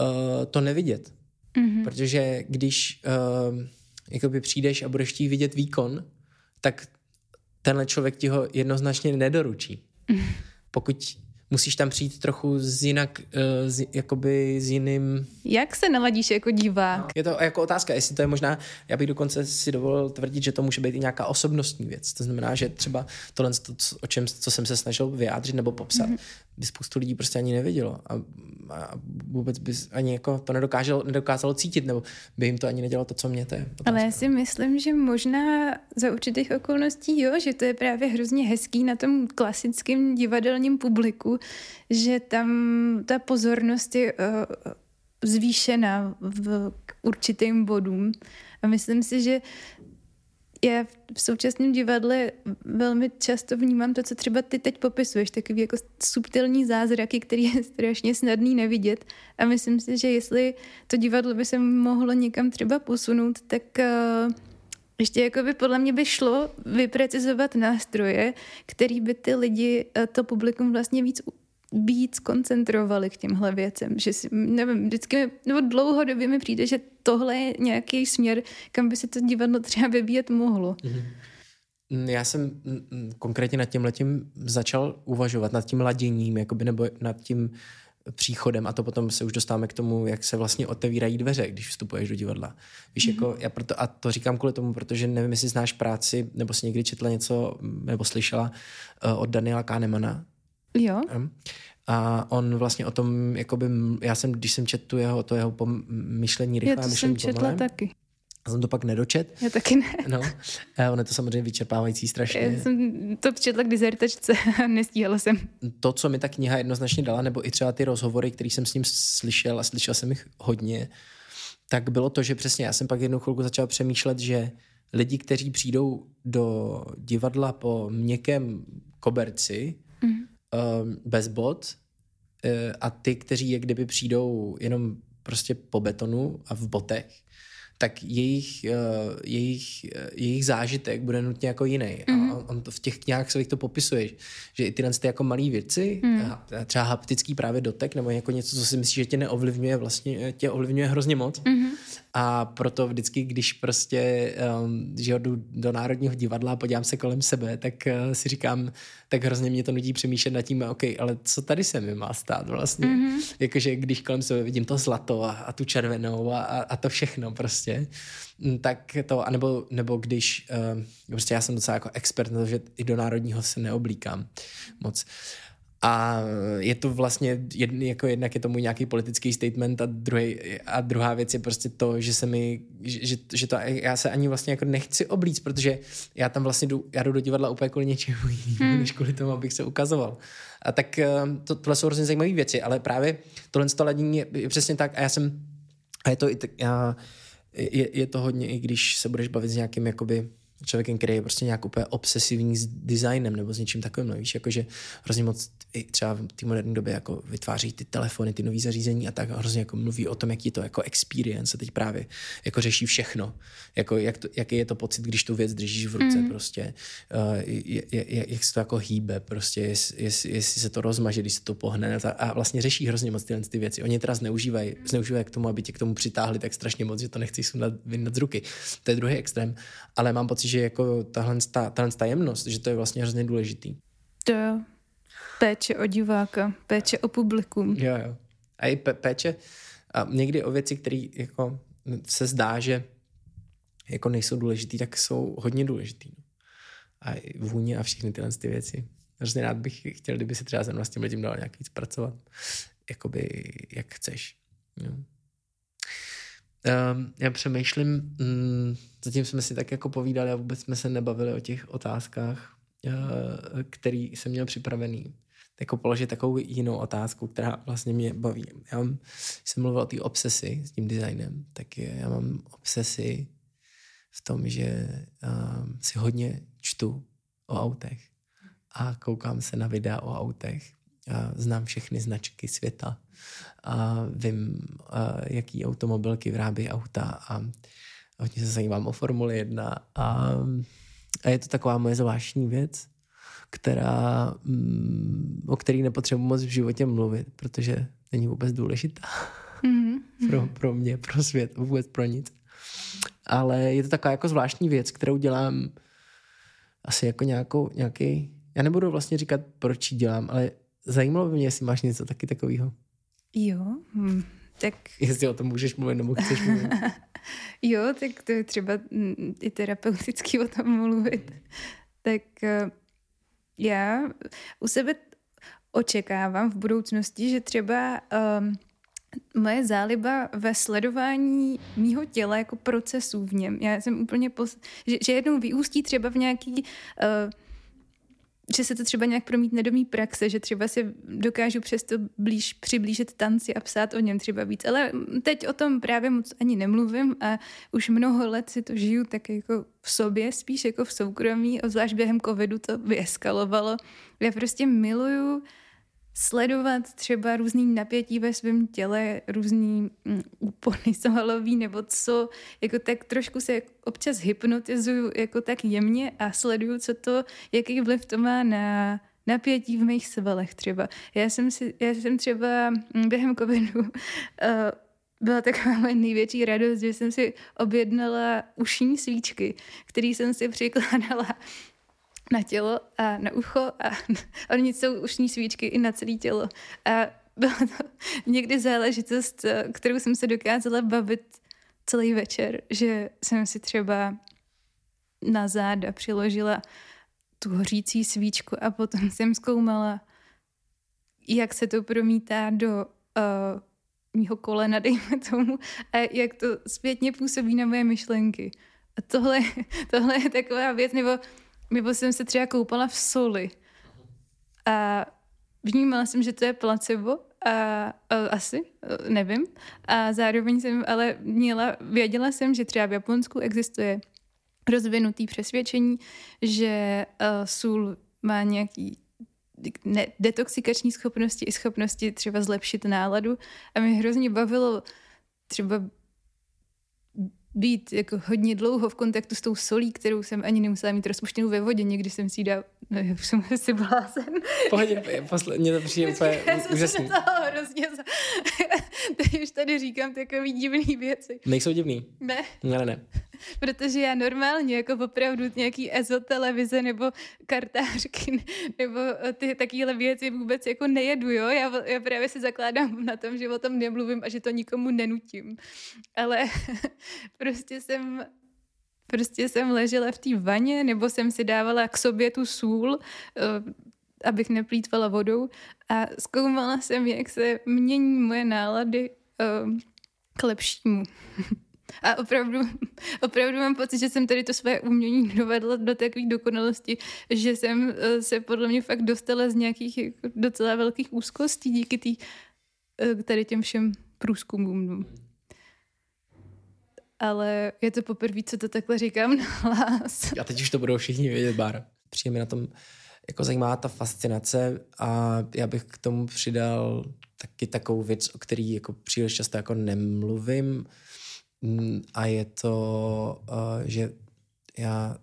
uh, to nevidět. Mm-hmm. Protože když uh, jakoby přijdeš a budeš chtít vidět výkon, tak tenhle člověk ti ho jednoznačně nedoručí. Mm-hmm. Pokud musíš tam přijít trochu z jinak, uh, z, jakoby s jiným... Jak se naladíš jako divák? No. Je to jako otázka, jestli to je možná, já bych dokonce si dovolil tvrdit, že to může být i nějaká osobnostní věc. To znamená, že třeba tohle, to, o čem, co jsem se snažil vyjádřit nebo popsat, mm-hmm. By spoustu lidí prostě ani nevidělo. A, a vůbec by ani jako to nedokázalo, nedokázalo cítit, nebo by jim to ani nedělalo to, co mě to je. Otázka. Ale já si myslím, že možná za určitých okolností, jo, že to je právě hrozně hezký na tom klasickém divadelním publiku, že tam ta pozornost je uh, zvýšena v, k určitým bodům. A myslím si, že já v současném divadle velmi často vnímám to, co třeba ty teď popisuješ, takový jako subtilní zázraky, který je strašně snadný nevidět. A myslím si, že jestli to divadlo by se mohlo někam třeba posunout, tak uh, ještě jako by podle mě by šlo vyprecizovat nástroje, který by ty lidi, to publikum vlastně víc víc koncentrovali k těmhle věcem. Že si, nevím, vždycky, nebo dlouhodobě mi přijde, že tohle je nějaký směr, kam by se to divadlo třeba vyvíjet mohlo. Mm-hmm. Já jsem konkrétně nad tím letím začal uvažovat, nad tím laděním, jakoby, nebo nad tím příchodem a to potom se už dostáváme k tomu, jak se vlastně otevírají dveře, když vstupuješ do divadla. Víš, mm-hmm. jako já proto, a to říkám kvůli tomu, protože nevím, jestli znáš práci, nebo si někdy četla něco, nebo slyšela uh, od Daniela Kahnemana, Jo. A on vlastně o tom, jakoby, já jsem, když jsem četl tu jeho, to jeho myšlení rychlé, Já to myšlení jsem četla pomalé, taky. Já jsem to pak nedočet. Já taky ne. No, a on je to samozřejmě vyčerpávající strašně. Já jsem to četla k dizertačce a nestíhala jsem. To, co mi ta kniha jednoznačně dala, nebo i třeba ty rozhovory, které jsem s ním slyšel a slyšel jsem jich hodně, tak bylo to, že přesně já jsem pak jednu chvilku začal přemýšlet, že lidi, kteří přijdou do divadla po měkkém koberci, mm. Bez bod, a ty, kteří je kdyby přijdou jenom prostě po betonu a v botech, tak jejich, uh, jejich, uh, jejich zážitek bude nutně jako jiný. Mm-hmm. A on to v těch knihách svých to popisuje, že i tyhle ty jako malé věci, mm. třeba haptický právě dotek, nebo jako něco, co si myslíš, že tě neovlivňuje, vlastně tě ovlivňuje hrozně moc. Mm-hmm. A proto vždycky, když prostě um, že jdu do Národního divadla a podívám se kolem sebe, tak uh, si říkám, tak hrozně mě to nutí přemýšlet nad tím, OK, ale co tady se mi má stát vlastně? Mm-hmm. Jakože když kolem sebe vidím to zlato a, a tu červenou a, a to všechno prostě, tak to, anebo, nebo když, uh, prostě já jsem docela jako expert na to, že i do Národního se neoblíkám moc. A je to vlastně, jedn, jako jednak je to můj nějaký politický statement a, druhý, a druhá věc je prostě to, že se mi, že, že to, já se ani vlastně jako nechci oblíct, protože já tam vlastně jdu, já jdu do divadla úplně kvůli něčemu jinému, hmm. než kvůli tomu, abych se ukazoval. A tak to, tohle jsou hrozně zajímavé věci, ale právě tohle stoladění je, je přesně tak a já jsem, a je to i tak, já, je, je to hodně, i když se budeš bavit s nějakým jakoby člověkem, který je prostě nějak úplně obsesivní s designem nebo s něčím takovým, no, víš, jakože hrozně moc i třeba v té moderní době jako vytváří ty telefony, ty nové zařízení a tak hrozně jako mluví o tom, jaký je to jako experience a teď právě jako řeší všechno, jako jak to, jaký je to pocit, když tu věc držíš v ruce mm. prostě, uh, je, je, jak se to jako hýbe prostě, jestli, jest, jestli se to rozmaže, když se to pohne a vlastně řeší hrozně moc tyhle ty věci. Oni teda zneužívají, zneužívají k tomu, aby tě k tomu přitáhli tak strašně moc, že to nechci sundat z ruky. To je druhý extrém, ale mám pocit, že jako tahle, tahle tajemnost, že to je vlastně hrozně důležitý. To jo. Péče o diváka, péče o publikum. Jo, jo. A i péče a někdy o věci, které jako se zdá, že jako nejsou důležitý, tak jsou hodně důležitý. A i vůně a všechny tyhle ty věci. Hrozně rád bych chtěl, kdyby si třeba se mnou s tím dal nějak víc pracovat. Jakoby jak chceš. Jo. Um, já přemýšlím, um, zatím jsme si tak jako povídali a vůbec jsme se nebavili o těch otázkách, uh, který jsem měl připravený. Jako položit takovou jinou otázku, která vlastně mě baví. Já mám, jsem mluvil o té obsesi s tím designem, tak je, já mám obsesi v tom, že um, si hodně čtu o autech a koukám se na videa o autech. Znám všechny značky světa a vím, jaký automobilky vyrábí auta a hodně se zajímám o Formuli 1 a, a je to taková moje zvláštní věc, která, mm, o který nepotřebuji moc v životě mluvit, protože není vůbec důležitá mm-hmm. pro, pro mě, pro svět, vůbec pro nic. Ale je to taková jako zvláštní věc, kterou dělám asi jako nějakou, nějaký, já nebudu vlastně říkat, proč ji dělám, ale zajímalo by mě, jestli máš něco taky takového. Jo, hm, tak... Jestli o tom můžeš mluvit, nebo chceš mluvit. jo, tak to je třeba hm, i terapeuticky o tom mluvit. Tak eh, já u sebe očekávám v budoucnosti, že třeba um, moje záliba ve sledování mýho těla jako procesů v něm. Já jsem úplně, pos- že, že jednou vyústí třeba v nějaký uh, že se to třeba nějak promítne do mý praxe, že třeba si dokážu přesto blíž přiblížit tanci a psát o něm třeba víc. Ale teď o tom právě moc ani nemluvím a už mnoho let si to žiju tak jako v sobě, spíš jako v soukromí, zvlášť během covidu to vyeskalovalo. Já prostě miluju sledovat třeba různý napětí ve svém těle, různý mm, úpony svalový nebo co, jako tak trošku se občas hypnotizuju jako tak jemně a sleduju, co to, jaký vliv to má na napětí v mých svalech třeba. Já jsem, si, já jsem třeba mm, během covidu uh, byla taková moje největší radost, že jsem si objednala ušní svíčky, které jsem si přikládala na tělo a na ucho a oni jsou ušní svíčky i na celé tělo. A byla to někdy záležitost, kterou jsem se dokázala bavit celý večer, že jsem si třeba na záda přiložila tu hořící svíčku a potom jsem zkoumala, jak se to promítá do uh, mýho kolena, dejme tomu, a jak to zpětně působí na moje myšlenky. A tohle, tohle je taková věc, nebo nebo jsem se třeba koupala v soli a vnímala jsem, že to je placebo a, a asi, nevím. A zároveň jsem ale měla, věděla jsem, že třeba v Japonsku existuje rozvinutý přesvědčení, že uh, sůl má nějaký ne, detoxikační schopnosti i schopnosti třeba zlepšit náladu. A mě hrozně bavilo třeba být jako hodně dlouho v kontaktu s tou solí, kterou jsem ani nemusela mít rozpuštěnou ve vodě, někdy jsem si ji dal, no, už jsem si blázen. Pohodě, posledně to přijde úplně úžasný. Já jsem hrozně za... Teď už tady říkám takový divný věci. Nejsou divný? Ne. Ne, ne, ne. Protože já normálně jako opravdu nějaký EZO televize nebo kartářky nebo ty takovéhle věci vůbec jako nejedu, jo. Já, já právě se zakládám na tom, že o tom nemluvím a že to nikomu nenutím. Ale prostě jsem prostě jsem ležela v té vaně, nebo jsem si dávala k sobě tu sůl, eh, abych neplýtvala vodou a zkoumala jsem, jak se mění moje nálady eh, k lepšímu. A opravdu, opravdu mám pocit, že jsem tady to své umění dovedla do takové dokonalosti, že jsem eh, se podle mě fakt dostala z nějakých jako docela velkých úzkostí díky tý, tady těm všem průzkumům. No. ale je to poprvé, co to takhle říkám na hlas. A teď už to budou všichni vědět, Bára. Přijde mi na tom jako zajímavá ta fascinace a já bych k tomu přidal taky takovou věc, o který jako příliš často jako nemluvím a je to, uh, že já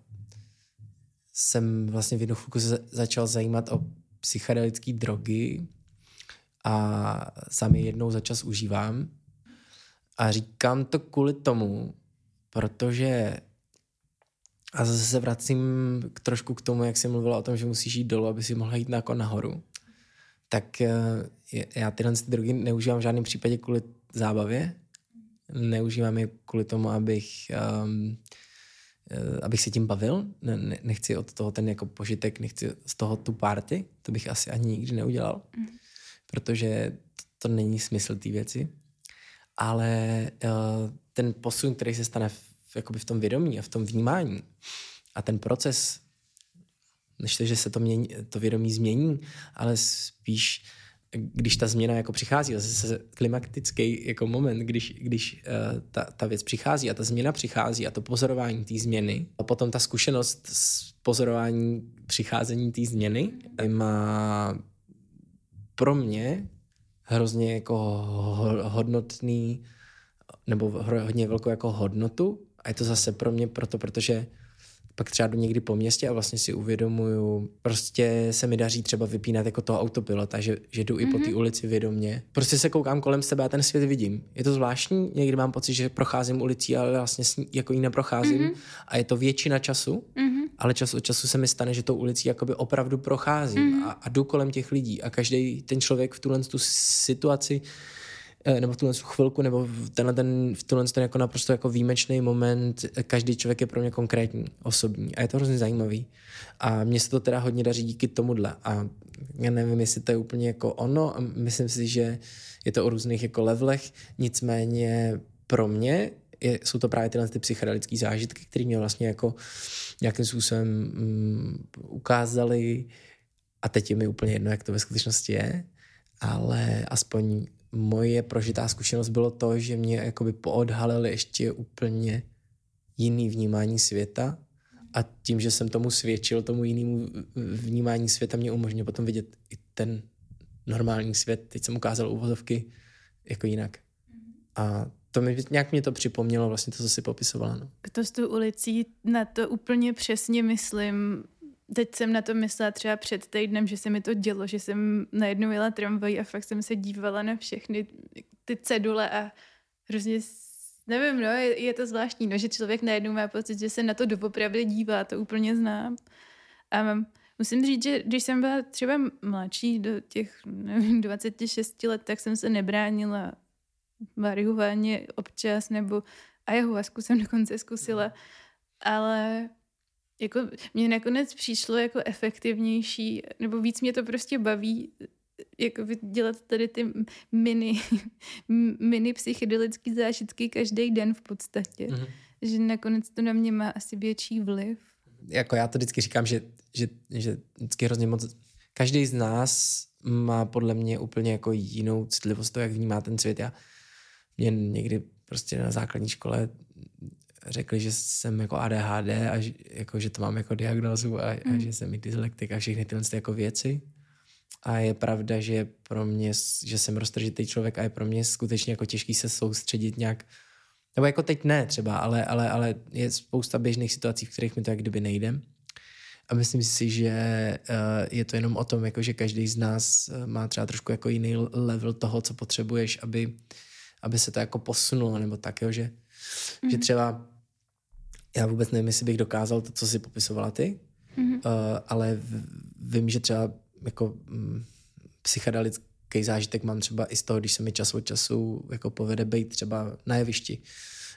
jsem vlastně v jednu chvilku začal zajímat o psychedelické drogy a je jednou za čas užívám. A říkám to kvůli tomu, protože a zase se vracím k, trošku k tomu, jak jsem mluvila o tom, že musíš jít dolů, aby si mohla jít jako nahoru. Tak eh, já tyhle drogy neužívám v žádném případě kvůli zábavě, neužívám je kvůli tomu, abych, um, abych se tím bavil. Ne, ne, nechci od toho ten jako požitek, nechci z toho tu party. To bych asi ani nikdy neudělal, mm. protože to, to není smysl té věci. Ale uh, ten posun, který se stane v, jakoby v tom vědomí a v tom vnímání a ten proces, než to, že se to, mění, to vědomí změní, ale spíš když ta změna jako přichází, zase klimatický jako moment, když, když uh, ta, ta věc přichází a ta změna přichází a to pozorování té změny a potom ta zkušenost s pozorování přicházení té změny má pro mě hrozně jako hodnotný nebo hodně velkou jako hodnotu a je to zase pro mě proto, protože pak třeba jdu někdy po městě a vlastně si uvědomuju, prostě se mi daří třeba vypínat jako toho autopilota, že, že jdu mm-hmm. i po té mhm. ulici vědomě. Prostě se koukám kolem sebe a ten svět vidím. Je to zvláštní, někdy mám pocit, že procházím ulicí, ale vlastně jako ji neprocházím mm-hmm. a je to většina času, mm-hmm. ale čas od času se mi stane, že tou ulicí jakoby opravdu procházím mm-hmm. a, a jdu kolem těch lidí a každý ten člověk v tuhle tu situaci nebo v tuhle chvilku, nebo v tenhle ten, v tuhle ten jako naprosto jako výjimečný moment, každý člověk je pro mě konkrétní, osobní. A je to hrozně zajímavý. A mně se to teda hodně daří díky tomuhle. A já nevím, jestli to je úplně jako ono. Myslím si, že je to o různých jako levelech, nicméně pro mě je, jsou to právě tyhle ty psychedelické zážitky, které mě vlastně jako nějakým způsobem mm, ukázali a teď je mi úplně jedno, jak to ve skutečnosti je, ale aspoň moje prožitá zkušenost bylo to, že mě jakoby poodhalili ještě úplně jiný vnímání světa a tím, že jsem tomu svědčil, tomu jinému vnímání světa, mě umožnilo potom vidět i ten normální svět. Teď jsem ukázal uvozovky jako jinak. A to mi, nějak mě to připomnělo vlastně to, co si popisovala. No. To s tou ulicí, na to úplně přesně myslím teď jsem na to myslela třeba před týdnem, že se mi to dělo, že jsem najednou jela tramvají a fakt jsem se dívala na všechny ty cedule a hrozně nevím, no, je, je to zvláštní, no, že člověk najednou má pocit, že se na to doopravdy dívá, to úplně znám. A mám, musím říct, že když jsem byla třeba mladší, do těch nevím, 26 let, tak jsem se nebránila marihuáně občas, nebo ayahuasku jsem dokonce zkusila, ale jako mně nakonec přišlo jako efektivnější, nebo víc mě to prostě baví jako dělat tady ty mini, mini psychedelické zážitky každý den v podstatě. Mm-hmm. Že nakonec to na mě má asi větší vliv. Jako já to vždycky říkám, že, že, že vždycky hrozně moc... Každý z nás má podle mě úplně jako jinou citlivost to, jak vnímá ten svět. Já mě někdy prostě na základní škole řekli, že jsem jako ADHD a že, jako, že to mám jako diagnózu a, mm. a že jsem i dyslektik a všechny tyhle jako věci. A je pravda, že pro mě, že jsem roztržitý člověk a je pro mě skutečně jako těžký se soustředit nějak nebo jako teď ne třeba, ale, ale, ale je spousta běžných situací, v kterých mi to jak kdyby nejde. A myslím si, že uh, je to jenom o tom, jako že každý z nás uh, má třeba trošku jako jiný level toho, co potřebuješ, aby, aby se to jako posunulo, nebo tak, jo, že, mm-hmm. že třeba já vůbec nevím, jestli bych dokázal to, co si popisovala ty, mm-hmm. uh, ale vím, že třeba jako um, psychedelický zážitek mám třeba i z toho, když se mi čas od času jako povede být třeba na jevišti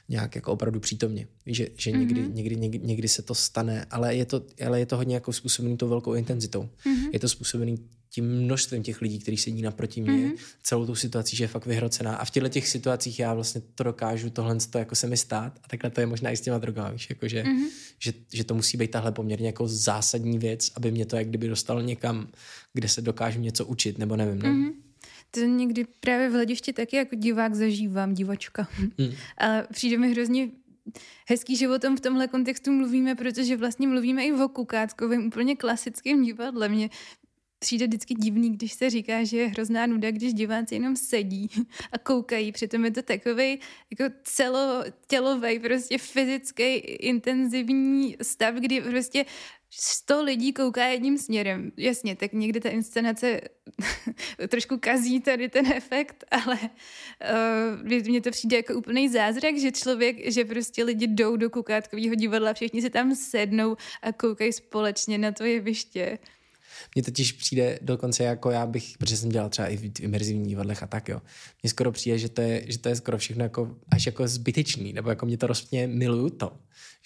nějak jako opravdu přítomně. Že, že mm-hmm. někdy, někdy, někdy, někdy, se to stane, ale je to, ale je to hodně jako způsobený tou velkou intenzitou. Mm-hmm. Je to způsobený tím množstvím těch lidí, kteří sedí naproti mě, mm-hmm. celou tu situací, že je fakt vyhrocená. A v těchto těch situacích já vlastně to dokážu, tohle to jako se mi stát. A takhle to je možná i s těma drogami, víš, jako že, mm-hmm. že, že, to musí být tahle poměrně jako zásadní věc, aby mě to jak kdyby dostalo někam, kde se dokážu něco učit, nebo nevím. No? Mm-hmm. To někdy právě v hledišti taky jako divák zažívám, divačka. Mm. Ale přijde mi hrozně hezký, že o tom v tomhle kontextu mluvíme, protože vlastně mluvíme i o Kukátkovém úplně klasickém divadle. Mně přijde vždycky divný, když se říká, že je hrozná nuda, když diváci jenom sedí a koukají. Přitom je to takový jako celotělový, prostě fyzický, intenzivní stav, kdy prostě sto lidí kouká jedním směrem. Jasně, tak někdy ta inscenace trošku kazí tady ten efekt, ale uh, mně to přijde jako úplný zázrak, že člověk, že prostě lidi jdou do koukátkového divadla, všichni se tam sednou a koukají společně na to jeviště. Mně totiž přijde dokonce jako já bych, protože jsem dělal třeba i v imerzivních divadlech a tak jo, mně skoro přijde, že to je, že to je skoro všechno jako až jako zbytečný, nebo jako mě to rozpně miluju to,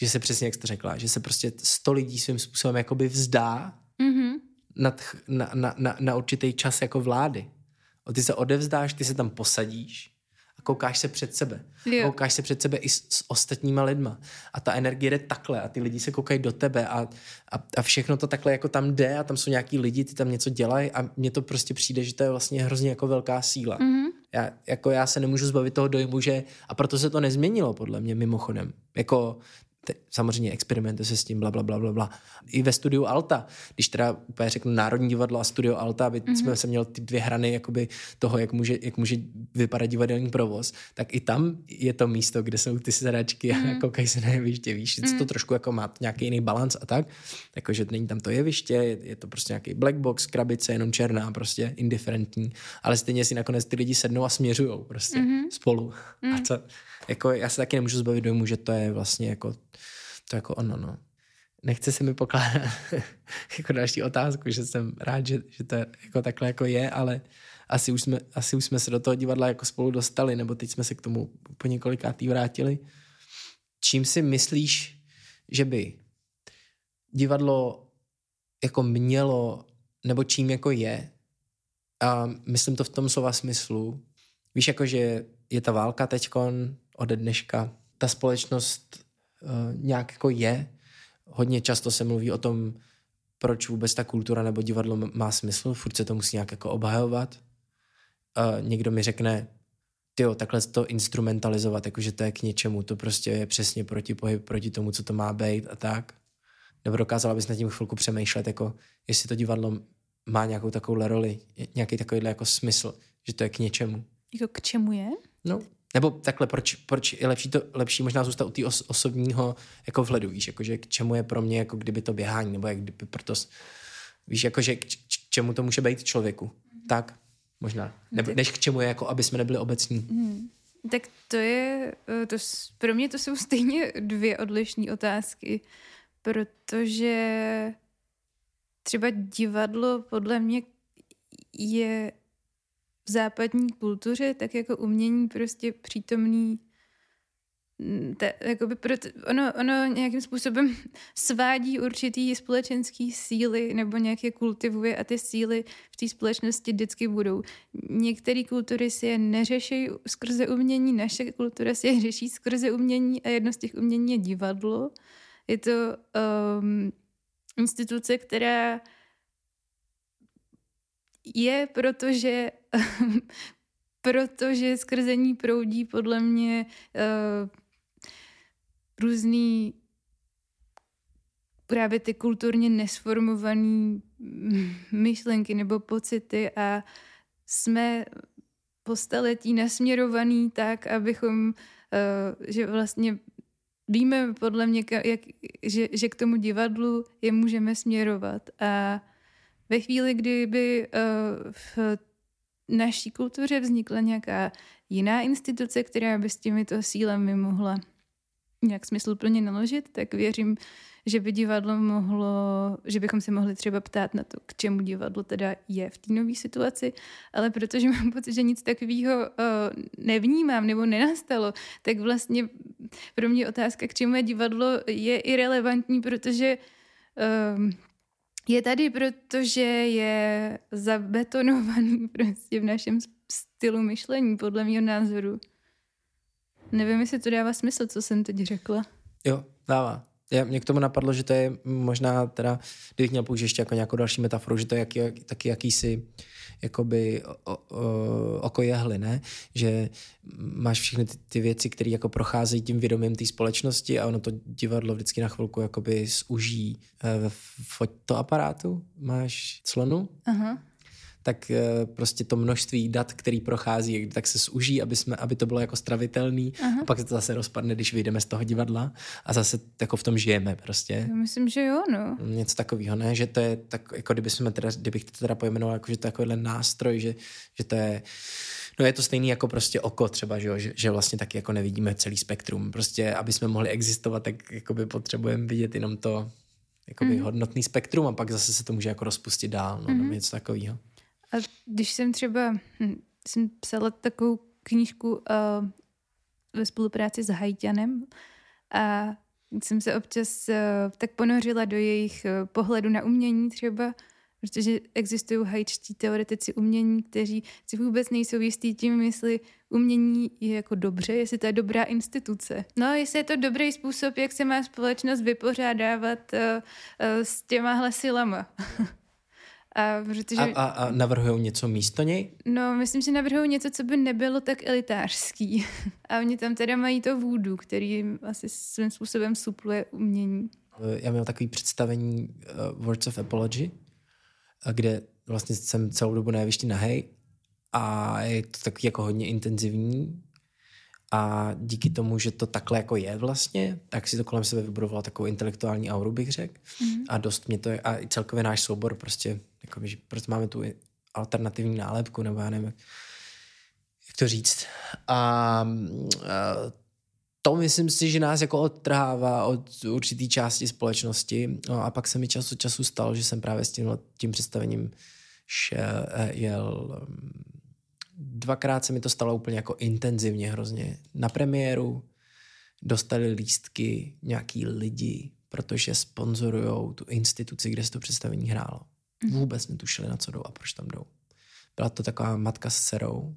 že se přesně, jak jste řekla, že se prostě sto lidí svým způsobem jakoby vzdá mm-hmm. na, na, na, na určitý čas jako vlády. O ty se odevzdáš, ty se tam posadíš koukáš se před sebe. Jo. Koukáš se před sebe i s, s ostatníma lidma. A ta energie jde takhle a ty lidi se koukají do tebe a, a, a všechno to takhle jako tam jde a tam jsou nějaký lidi, ty tam něco dělají a mně to prostě přijde, že to je vlastně hrozně jako velká síla. Mm-hmm. Já, jako já se nemůžu zbavit toho dojmu, že a proto se to nezměnilo podle mě mimochodem. Jako samozřejmě experimentuje se s tím, bla, bla, bla, bla, bla. I ve studiu Alta, když teda úplně řeknu Národní divadlo a studio Alta, aby mm-hmm. jsme se měli ty dvě hrany jakoby toho, jak může, jak může vypadat divadelní provoz, tak i tam je to místo, kde jsou ty sedačky mm-hmm. a mhm. koukají se na jeviště, víš, mm-hmm. to mhm. trošku jako má nějaký jiný balans a tak, takže není tam to jeviště, je, je to prostě nějaký black box, krabice, jenom černá, prostě indiferentní, ale stejně si nakonec ty lidi sednou a směřují prostě mm-hmm. spolu. Mm-hmm. A to, jako já se taky nemůžu zbavit dojmu, že to je vlastně jako to jako ono, no. Nechce se mi pokládat jako další otázku, že jsem rád, že, že to jako takhle jako je, ale asi už, jsme, asi už jsme se do toho divadla jako spolu dostali, nebo teď jsme se k tomu po několikátý vrátili. Čím si myslíš, že by divadlo jako mělo, nebo čím jako je, a myslím to v tom slova smyslu, víš, jako že je ta válka teďkon ode dneška, ta společnost uh, nějak jako je. Hodně často se mluví o tom, proč vůbec ta kultura nebo divadlo má smysl, furt se to musí nějak jako obhajovat. Uh, někdo mi řekne, jo, takhle to instrumentalizovat, jakože to je k něčemu, to prostě je přesně proti, pohyb, proti tomu, co to má být a tak. Nebo dokázala bys nad tím chvilku přemýšlet, jako jestli to divadlo má nějakou takovou roli, nějaký takovýhle jako smysl, že to je k něčemu. Jako k čemu je? No, nebo takhle, proč, proč je lepší, to, lepší možná zůstat u té os, osobního jako vhledu, víš, jakože k čemu je pro mě jako kdyby to běhání, nebo jak kdyby proto, víš, jakože k, čemu to může být člověku. Mm. Tak, možná. Nebo, než k čemu je, jako aby jsme nebyli obecní. Mm. Tak to je, eh, to, pro mě to jsou stejně dvě odlišné otázky, protože třeba divadlo podle mě je západní kultuře, tak jako umění prostě přítomný mm, ta, jakoby proto, ono, ono nějakým způsobem svádí určitý společenský síly nebo nějak je kultivuje a ty síly v té společnosti vždycky budou. Některé kultury si je neřeší skrze umění, naše kultura si je řeší skrze umění a jedno z těch umění je divadlo. Je to um, instituce, která je, protože, protože skrze ní proudí podle mě uh, různý právě ty kulturně nesformované myšlenky nebo pocity a jsme po staletí nasměrovaný tak, abychom, uh, že vlastně víme podle mě, jak, že, že k tomu divadlu je můžeme směrovat a ve chvíli, kdyby uh, v naší kultuře vznikla nějaká jiná instituce, která by s těmito sílami mohla nějak smysluplně naložit, tak věřím, že by divadlo mohlo, že bychom se mohli třeba ptát na to, k čemu divadlo teda je v té nové situaci, ale protože mám pocit, že nic takového uh, nevnímám nebo nenastalo, tak vlastně pro mě otázka, k čemu je divadlo, je irrelevantní, protože uh, je tady, protože je zabetonovaný prostě v našem stylu myšlení, podle mého názoru. Nevím, jestli to dává smysl, co jsem teď řekla. Jo, dává. Já, mě k tomu napadlo, že to je možná teda, kdybych měl použít ještě jako nějakou další metaforu, že to je jak, jak, taky jakýsi jakoby o, o, oko jehly, ne? Že máš všechny ty, ty věci, které jako procházejí tím vědomím té společnosti a ono to divadlo vždycky na chvilku jakoby zuží eh, ve fotoaparátu. Máš clonu? Aha. Tak eh, prostě to množství dat, který prochází, tak se zuží, aby, jsme, aby to bylo jako stravitelný Aha. a pak se to zase rozpadne, když vyjdeme z toho divadla a zase jako v tom žijeme prostě. Já myslím, že jo, no. Něco takového, ne? Že to je tak, jako kdyby jsme teda, kdybych to teda pojmenoval, jako že to je takovýhle nástroj, že, že to je No je to stejný jako prostě oko třeba, že, jo? že, že vlastně taky jako nevidíme celý spektrum. Prostě, aby jsme mohli existovat, tak jakoby potřebujeme vidět jenom to jakoby mm. hodnotný spektrum a pak zase se to může jako rozpustit dál, no, mm. nebo něco takového. A když jsem třeba, hm, jsem psala takovou knížku uh, ve spolupráci s Haitianem a jsem se občas uh, tak ponořila do jejich uh, pohledu na umění třeba, protože existují hajčtí teoretici umění, kteří si vůbec nejsou jistí tím, jestli umění je jako dobře, jestli to je dobrá instituce. No, jestli je to dobrý způsob, jak se má společnost vypořádávat uh, uh, s těmahle silama. A, protože, a, a, a navrhují něco místo něj? No, myslím, že navrhují něco, co by nebylo tak elitářský. A oni tam teda mají to vůdu, který asi svým způsobem supluje umění. Já měl takový představení uh, Words of Apology, kde vlastně jsem celou dobu na jevišti nahej a je to takový jako hodně intenzivní a díky tomu, že to takhle jako je vlastně, tak si to kolem sebe vybudovala takovou intelektuální auru, bych řekl. Mm. A dost mě to je, a i celkově náš soubor prostě, jako, že prostě máme tu alternativní nálepku, nebo já nevím, jak to říct. A, a to myslím si, že nás jako odtrhává od určitý části společnosti. No a pak se mi času času stalo, že jsem právě s tím, tím představením šel, jel dvakrát se mi to stalo úplně jako intenzivně hrozně. Na premiéru dostali lístky nějaký lidi, protože sponzorují tu instituci, kde se to představení hrálo. Mhm. Vůbec netušili, na co jdou a proč tam jdou. Byla to taková matka s dcerou,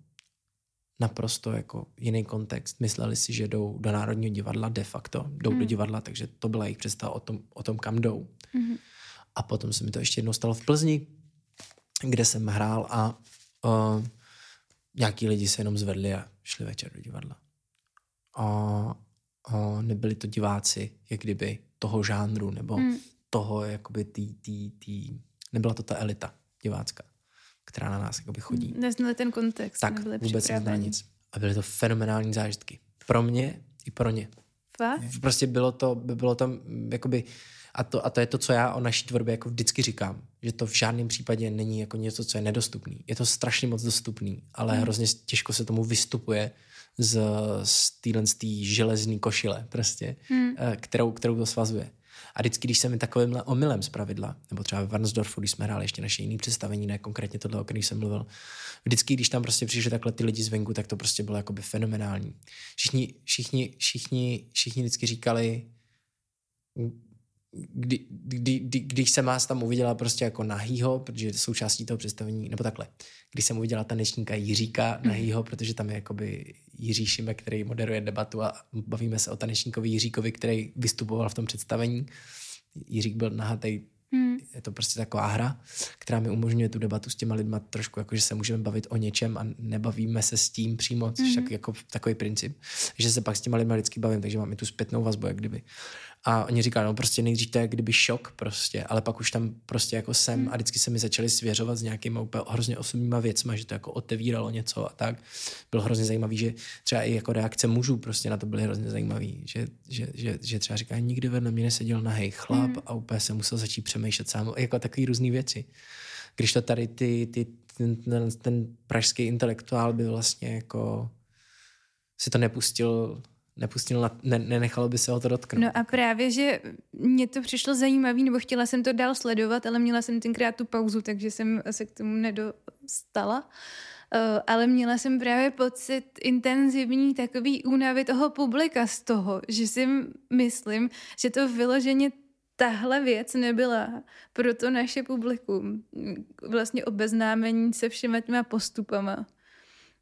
naprosto jako jiný kontext. Mysleli si, že jdou do Národního divadla de facto, jdou mm. do mhm. divadla, takže to byla jejich představa o tom, o tom kam jdou. Mm. A potom se mi to ještě jednou stalo v Plzni, kde jsem hrál a uh, nějaký lidi se jenom zvedli a šli večer do divadla. A, a nebyli to diváci, jak kdyby toho žánru, nebo hmm. toho, jakoby tý, tý, tý, nebyla to ta elita divácká, která na nás jakoby chodí. Neznali ten kontext. Tak, vůbec neznali nic. A byly to fenomenální zážitky. Pro mě i pro ně. Fakt? Prostě bylo to, bylo tam jakoby a to, a to je to, co já o naší tvorbě jako vždycky říkám, že to v žádném případě není jako něco, co je nedostupný. Je to strašně moc dostupný, ale mm. hrozně těžko se tomu vystupuje z, z téhle železné košile prostě, mm. kterou, kterou to svazuje. A vždycky, když se mi takovýmhle omylem z pravidla, nebo třeba v Varnsdorfu, když jsme hráli ještě naše jiné představení, ne konkrétně tohle, o kterém jsem mluvil, vždycky, když tam prostě přišli takhle ty lidi zvenku, tak to prostě bylo jakoby fenomenální. Všichni, všichni, všichni, všichni vždycky říkali, kdy, kdy, kdy, když jsem vás tam uviděla prostě jako nahýho, protože součástí toho představení, nebo takhle, když jsem uviděla tanečníka Jiříka mhm. nahýho, protože tam je jakoby Jiří Šimek, který moderuje debatu a bavíme se o tanečníkovi Jiříkovi, který vystupoval v tom představení. Jiřík byl nahatý Hmm. Je to prostě taková hra, která mi umožňuje tu debatu s těma lidma trošku, jako že se můžeme bavit o něčem a nebavíme se s tím přímo, což hmm. jako takový princip, že se pak s těma lidma vždycky bavím, takže mám i tu zpětnou vazbu, jak kdyby. A oni říkali, no prostě nejdřív to je kdyby šok prostě, ale pak už tam prostě jako jsem hmm. a vždycky se mi začali svěřovat s nějakýma úplně hrozně osobníma věcma, že to jako otevíralo něco a tak. Bylo hrozně zajímavý, že třeba i jako reakce mužů prostě na to byly hrozně zajímavý, že, že, že, že třeba říká, nikdy vedle mě neseděl nahej chlap hmm. a úplně se musel začít přemýšlet sám, jako takové různé věci. Když to tady ty, ty, ten, ten, ten pražský intelektuál by vlastně jako si to nepustil nepustil, na, ne, nenechalo by se o to dotknout. No a právě, že mě to přišlo zajímavé, nebo chtěla jsem to dál sledovat, ale měla jsem tenkrát tu pauzu, takže jsem se k tomu nedostala. Uh, ale měla jsem právě pocit intenzivní takový únavy toho publika z toho, že si myslím, že to vyloženě tahle věc nebyla pro to naše publikum. Vlastně obeznámení se všema těma postupama.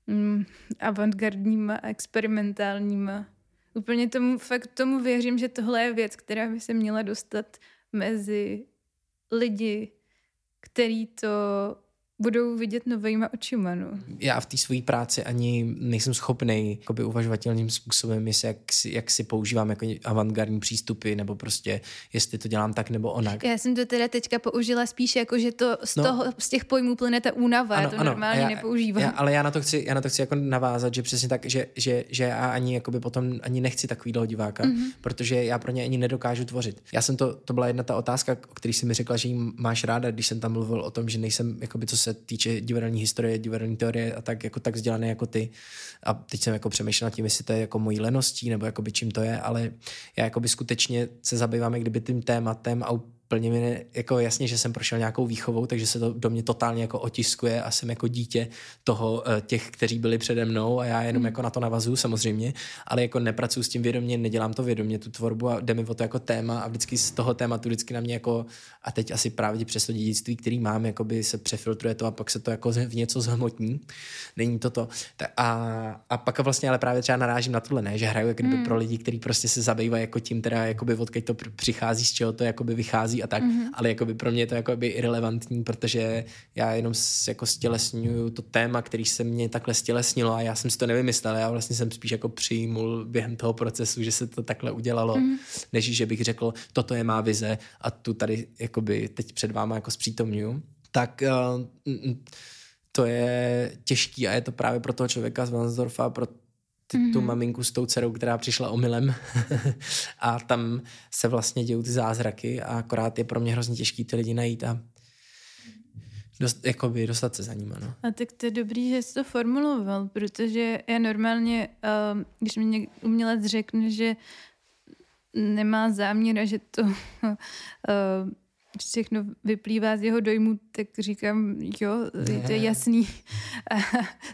Mm, avantgardníma, experimentálníma Úplně tomu, fakt tomu věřím, že tohle je věc, která by se měla dostat mezi lidi, který to budou vidět novýma očima. No. Já v té své práci ani nejsem schopný jakoby, uvažovat tím způsobem, jestli jak, si, jak si používám jako avantgardní přístupy, nebo prostě jestli to dělám tak nebo onak. Já jsem to teda teďka použila spíš jako, že to z, No. toho, z těch pojmů plyne ta únava, já to normálně já, nepoužívám. Já, ale já na to chci, já na to chci jako navázat, že přesně tak, že, že, že já ani jakoby potom ani nechci takovýhle diváka, Mhm. mm-hmm. protože já pro ně ani nedokážu tvořit. Já jsem to, to byla jedna ta otázka, o který jsi mi řekla, že jí máš ráda, když jsem tam mluvil o tom, že nejsem, jakoby, co se týče divadelní historie, divadelní teorie a tak jako tak vzdělaný jako ty. A teď jsem jako přemýšlel nad tím, jestli to je jako mojí leností, nebo jakoby čím to je, ale já jakoby skutečně se zabývám kdyby tím tématem a úplně mi ne, jako jasně, že jsem prošel nějakou výchovou, takže se to do mě totálně jako otiskuje a jsem jako dítě toho eh, těch, kteří byli přede mnou a já jenom jako na to navazuju samozřejmě, ale jako nepracuji s tím vědomě, nedělám to vědomě tu tvorbu a jde mi o to jako téma a vždycky z toho tématu vždycky na mě jako a teď asi právě přes to dědictví, který mám, jakoby se přefiltruje to a pak se to jako v něco zhmotní. Není to to. A, a pak vlastně ale právě třeba narážím na tohle, ne, že hraju jako kdyby pro lidi, kteří prostě se zabývají jako tím teda jakoby odkud to přichází, z čeho to jakoby vychází a tak, mm-hmm. ale jakoby pro mě je to jakoby irrelevantní, protože já jenom s, jako stělesňuju to téma, který se mě takhle stělesnilo a já jsem si to nevymyslel, já vlastně jsem spíš jako přijmul během toho procesu, že se to takhle udělalo, mm-hmm. než že bych řekl, toto je má vize a tu tady jakoby teď před váma jako zpřítomňuju. Tak uh, to je těžký a je to právě pro toho člověka z Vansdorfa, pro ty, mm-hmm. tu maminku s tou dcerou, která přišla omylem a tam se vlastně dějou ty zázraky a akorát je pro mě hrozně těžký ty lidi najít a dost, jakoby dostat se za nima. No. A tak to je dobrý, že jsi to formuloval, protože já normálně, um, když mi umělec řekne, že nemá záměr a že to uh, všechno vyplývá z jeho dojmu, tak říkám, jo, je to jasný. A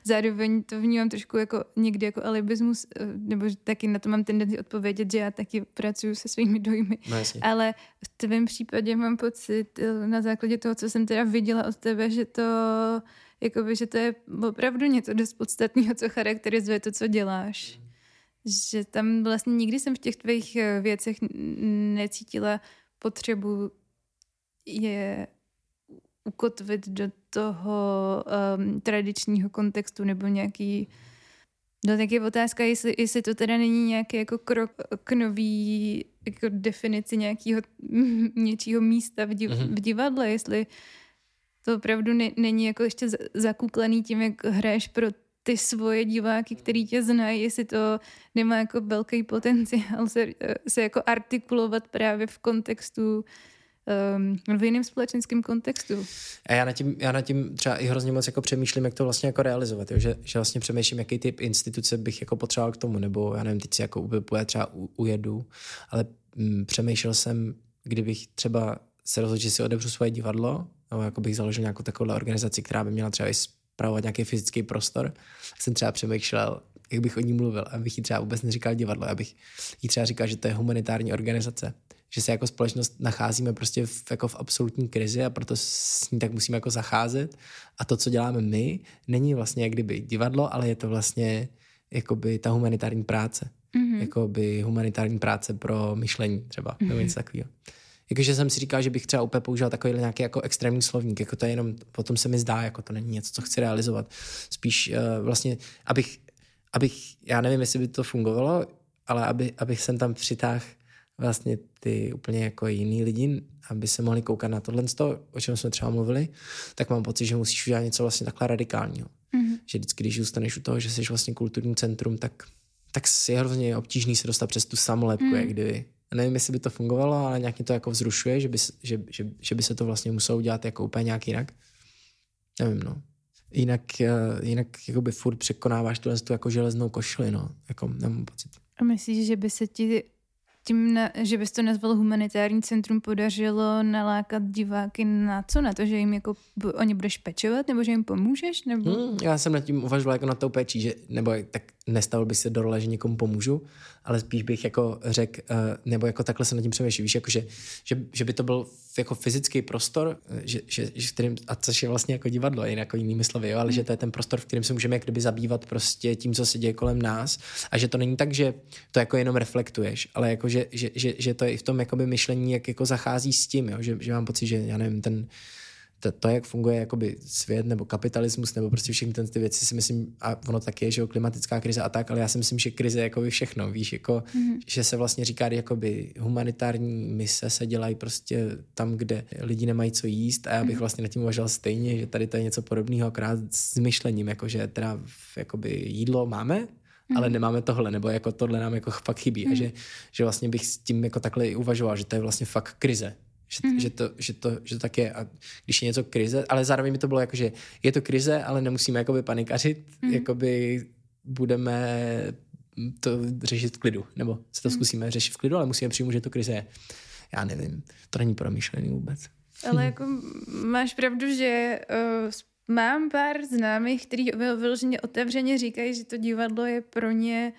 zároveň to vnímám trošku jako někdy jako alibismus, eh, nebo taky na to mám tendenci odpovědět, že já taky pracuji se svými dojmy. No. Ale v tvém případě mám pocit eh, na základě toho, co jsem teda viděla od tebe, že to jakoby, že to je opravdu něco dost podstatného, co charakterizuje to, co děláš. Že tam vlastně nikdy jsem v těch tvých eh, věcech necítila potřebu je ukotvit do toho um, tradičního kontextu nebo nějaký No tak je otázka, jestli, jestli to teda není nějaký jako krok k nový jako definici nějakého něčího místa v, div, Mhm. v divadle, jestli to opravdu ne, není jako ještě za- zakuklený tím, jak hraješ pro ty svoje diváky, který tě znají, jestli to nemá jako velký potenciál se, se jako artikulovat právě v kontextu um, v jiném společenském kontextu. A já nad, tím, já nad tím třeba i hrozně moc jako přemýšlím, jak to vlastně jako realizovat, jo? Že, že vlastně přemýšlím, jaký typ instituce bych jako potřeboval k tomu, nebo já nevím, teď si jako úplně třeba u, ujedu, ale mm, přemýšlel jsem, kdybych třeba se rozhodl, že si odebřu svoje divadlo, nebo jako bych založil nějakou takovou organizaci, která by měla třeba i spravovat nějaký fyzický prostor, jsem třeba přemýšlel, jak bych o ní mluvil, abych jí třeba vůbec neříkal divadlo, abych jí třeba říkal, že to je humanitární organizace, že se jako společnost nacházíme prostě v, jako v absolutní krizi a proto s ní tak musíme jako zacházet a to, co děláme my, není vlastně jak kdyby divadlo, ale je to vlastně jakoby ta humanitární práce. Mm-hmm. Jakoby humanitární práce pro myšlení třeba, mm-hmm. nebo něco takového. Jakože jsem si říkal, že bych třeba úplně použil takový nějaký jako extrémní slovník, jako to je jenom, potom se mi zdá, jako to není něco, co chci realizovat. Spíš uh, vlastně, abych, abych, já nevím, jestli by to fungovalo, ale aby, abych jsem tam přitáhl vlastně ty úplně jako jiný lidi, aby se mohli koukat na tohle, o čem jsme třeba mluvili, tak mám pocit, že musíš udělat něco vlastně takhle radikálního. Mm-hmm. Že vždycky, když zůstaneš u toho, že jsi vlastně kulturní centrum, tak, tak je hrozně obtížný se dostat přes tu samolepku, mm. jak kdyby. A nevím, jestli by to fungovalo, ale nějak mě to jako vzrušuje, že by, že, že, že by se to vlastně muselo udělat jako úplně nějak jinak. Nevím, no. Jinak, eh, jinak jakoby furt překonáváš tuhle tu jako železnou košili, no. Jako, nemám pocit. A myslíš, že by se ti tím, že bys to nazval humanitární centrum, podařilo nalákat diváky na co? Na to, že jim jako o ně budeš pečovat, nebo že jim pomůžeš? Nebo... Hmm, já jsem nad tím uvažoval jako na tou péčí, že, nebo tak nestavil bych se do role, že někomu pomůžu, ale spíš bych jako řekl, uh, nebo jako takhle se nad tím přemýšlím, víš, jako že, že, že, by to byl jako fyzický prostor, že, že, kterým, a což je vlastně jako divadlo, jen jako jinými slovy, jo, ale že to je ten prostor, v kterém se můžeme jak kdyby zabývat prostě tím, co se děje kolem nás. A že to není tak, že to jako jenom reflektuješ, ale jako, že, že, že, že to je i v tom jakoby myšlení, jak jako zachází s tím, jo, že, že mám pocit, že já nevím, ten, to, to, jak funguje jakoby svět nebo kapitalismus nebo prostě všechny ty, ty věci si myslím, a ono tak je, že jo, klimatická krize a tak, ale já si myslím, že krize je jakoby všechno, víš, jako, mm-hmm. že se vlastně říká, jakoby humanitární mise se dělají prostě tam, kde lidi nemají co jíst a já bych mm-hmm. vlastně nad tím uvažoval stejně, že tady to je něco podobného, akorát s myšlením, jako že teda jakoby jídlo máme, mm-hmm. ale nemáme tohle, nebo jako tohle nám jako fakt chybí mm-hmm. a že, že vlastně bych s tím jako takhle uvažoval, že to je vlastně fakt krize, že, mm-hmm. že, to, že, to, že to tak je. A když je něco krize, ale zároveň mi to bylo jako, že je to krize, ale nemusíme jakoby panikařit, mm-hmm. jakoby budeme to řešit v klidu, nebo se to mm-hmm. zkusíme řešit v klidu, ale musíme přijmout, že to krize je. Já nevím, to není promyšlený vůbec. Ale jako máš pravdu, že uh, mám pár známých, kteří vyloženě otevřeně říkají, že to divadlo je pro ně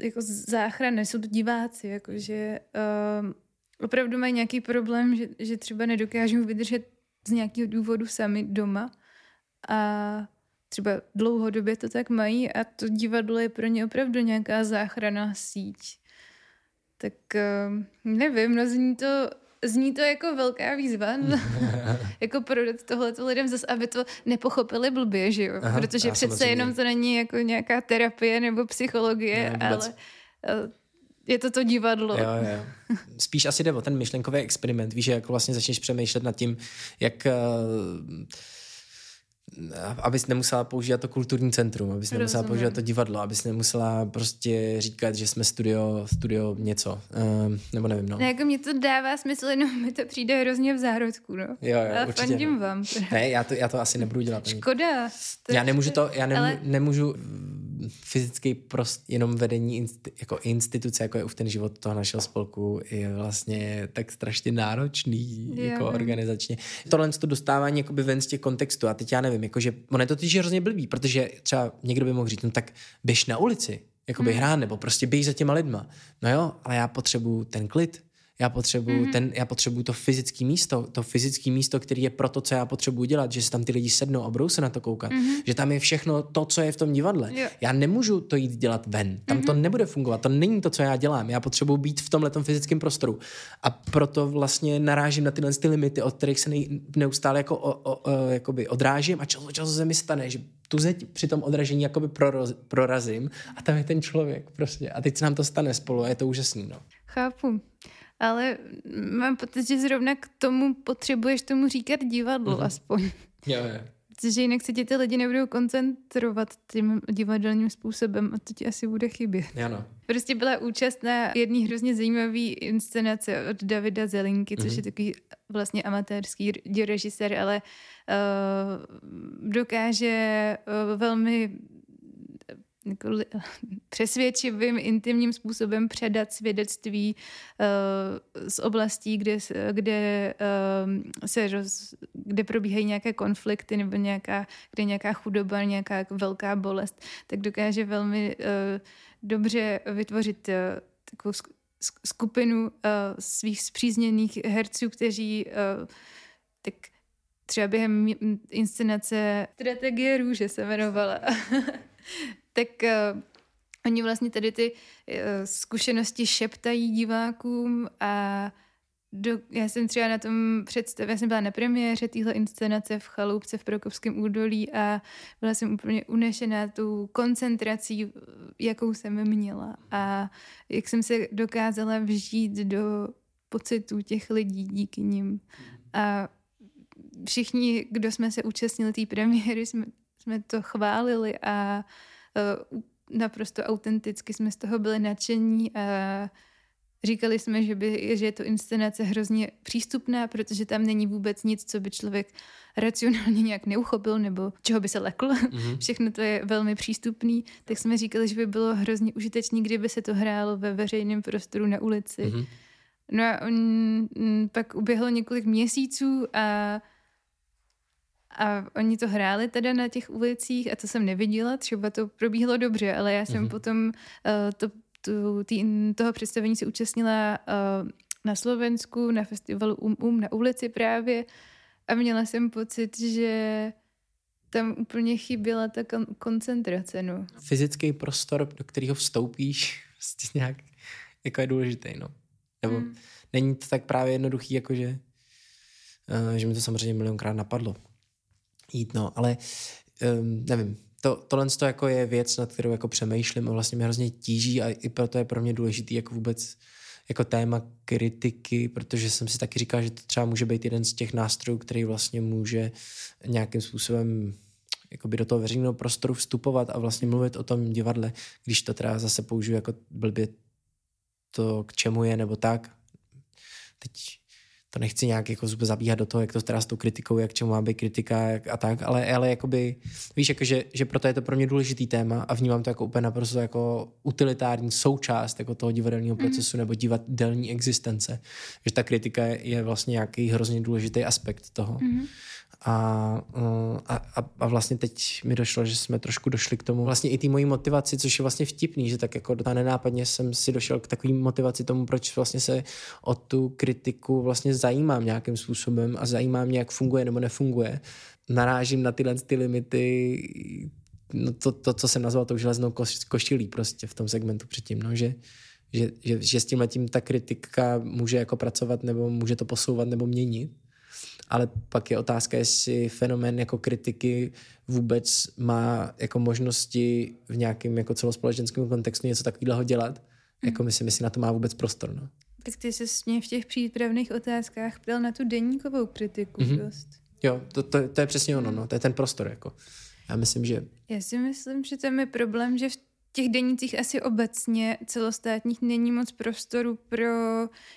jako záchrana, jsou to diváci, jakože uh, opravdu mají nějaký problém, že, že třeba nedokážou vydržet z nějakého důvodu sami doma a třeba dlouhodobě to tak mají a to divadlo je pro ně opravdu nějaká záchrana síť. Tak uh, nevím, no zní to, zní to jako velká výzva, no. jako prodat tohleto lidem zase, aby to nepochopili blbě, že jo? Aha, Protože přece jenom to není jako nějaká terapie nebo psychologie, ne, ale uh, je to to divadlo. Jo, jo. Spíš asi jde o ten myšlenkový experiment. Víš, jak vlastně začneš přemýšlet nad tím, jak uh, abys nemusela používat to kulturní centrum, abys Rozumím. nemusela používat to divadlo, abys nemusela prostě říkat, že jsme studio, studio něco, uh, nebo nevím, no. Ne, jako mě to dává smysl, jenom mi to přijde hrozně v zárodku, no. Jo, jo, Ale určitě. fandím vám. Ne, já to, já to asi nebudu dělat. Škoda. To já nemůžu to, já nemů, ale... nemůžu fyzický prost, jenom vedení insti, jako instituce, jako je už ten život toho našeho spolku, je vlastně tak strašně náročný je, jako organizačně. Tohle to dostávání jakoby ven z těch kontextů a teď já nevím, jakože on je to totiž hrozně blbý, protože třeba někdo by mohl říct, no tak běž na ulici, jakoby hmm. hrát, nebo prostě běž za těma lidma. No jo, ale já potřebuju ten klid, já potřebuju, mm-hmm. ten, já potřebuju to fyzické místo, to fyzické místo, který je pro to, co já potřebuju dělat, že se tam ty lidi sednou a budou se na to koukat, mm-hmm. že tam je všechno to, co je v tom divadle. Jo. Já nemůžu to jít dělat ven, tam mm-hmm. to nebude fungovat, to není to, co já dělám, já potřebuju být v tomhle fyzickém prostoru a proto vlastně narážím na tyhle ty limity, od kterých se nej, neustále jako, o, o, o, jakoby odrážím a často, často se mi stane, že tu zeď při tom odražení jakoby proroz, prorazím a tam je ten člověk prostě a teď se nám to stane spolu a je to úžasný. No. Chápu ale mám pocit, že zrovna k tomu potřebuješ tomu říkat divadlo mm-hmm. aspoň. Jo, jo. Protože jinak se ti ty lidi nebudou koncentrovat tím divadelním způsobem a to ti asi bude chybět. Ano. Prostě byla účast na jedné hrozně zajímavé inscenace od Davida Zelinky, což mm-hmm. je takový vlastně amatérský režisér, ale uh, dokáže uh, velmi jako přesvědčivým, intimním způsobem předat svědectví uh, z oblastí, kde, kde, uh, se roz, kde probíhají nějaké konflikty nebo nějaká, kde nějaká chudoba, nějaká velká bolest, tak dokáže velmi dobře vytvořit takovou skupinu svých zpřízněných herců, kteří tak třeba během inscenace Strategie růže se jmenovala. tak uh, oni vlastně tady ty uh, zkušenosti šeptají divákům a do, já jsem třeba na tom představě, já jsem byla na premiéře téhle inscenace v Chaloupce v Prokopském údolí a byla jsem úplně unešená tou koncentrací, jakou jsem měla a jak jsem se dokázala vžít do pocitů těch lidí díky nim. A všichni, kdo jsme se účastnili té premiéry, jsme, jsme to chválili a uh, naprosto autenticky jsme z toho byli nadšení a říkali jsme, že, by, že je to inscenace hrozně přístupná, protože tam není vůbec nic, co by člověk racionálně nějak neuchopil nebo čeho by se lekl. Mm-hmm. Všechno to je velmi přístupný. Tak jsme říkali, že by bylo hrozně užitečné, kdyby se to hrálo ve veřejném prostoru na ulici. Mm-hmm. No a on, pak uběhlo několik měsíců a a oni to hráli teda na těch ulicích a to jsem neviděla, třeba to probíhalo dobře, ale já jsem mm-hmm. potom uh, to, tu, tý, toho představení se účastnila uh, na Slovensku, na festivalu Um Um na ulici právě a měla jsem pocit, že tam úplně chyběla ta kon- koncentrace, no. Fyzický prostor, do kterého vstoupíš, prostě nějak, jako je důležitý, no. Nebo Mm. není to tak právě jednoduchý, jakože, uh, že mi to samozřejmě milionkrát napadlo jít, no, ale um, nevím, to, tohle to jako je věc, nad kterou jako přemýšlím a vlastně mě hrozně tíží a i proto je pro mě důležitý jako vůbec jako téma kritiky, protože jsem si taky říkal, že to třeba může být jeden z těch nástrojů, který vlastně může nějakým způsobem jakoby do toho veřejného prostoru vstupovat a vlastně mluvit o tom divadle, když to teda zase použiju jako blbě to, k čemu je, nebo tak. Teď to nechci nějak jako zabíhat do toho, jak to teda s tou kritikou, jak čemu má být kritika jak, a tak, ale, ale jakoby, víš, jako, že, že proto je to pro mě důležitý téma a vnímám to jako úplně naprosto jako utilitární součást jako toho divadelního procesu nebo divadelní existence. Že ta kritika je, je vlastně nějaký hrozně důležitý aspekt toho. Uh, a, a, a vlastně teď mi došlo, že jsme trošku došli k tomu vlastně i té mojí motivaci, což je vlastně vtipný, že tak jako ta nenápadně jsem si došel k takové motivaci tomu, proč vlastně se o tu kritiku vlastně zajímám nějakým způsobem a zajímá mě, jak funguje nebo nefunguje. Narážím na tyhle ty limity, no to, to, co jsem nazval tou železnou koš, košilí prostě v tom segmentu předtím, no, že, že, že, že s tím letím ta kritika může jako pracovat nebo může to posouvat nebo měnit ale pak je otázka, jestli fenomén jako kritiky vůbec má jako možnosti v nějakém jako celospolečenském kontextu něco takového dělat. Jako myslím, jestli na to má vůbec prostor. No. Tak ty se mě v těch přípravných otázkách ptal na tu denníkovou kritiku Mhm. mm-hmm. dost. Jo, to, to, to, je přesně ono, no. to je ten prostor. Jako. Já myslím, že Já si myslím, že tam je problém, že v těch denících asi obecně celostátních není moc prostoru pro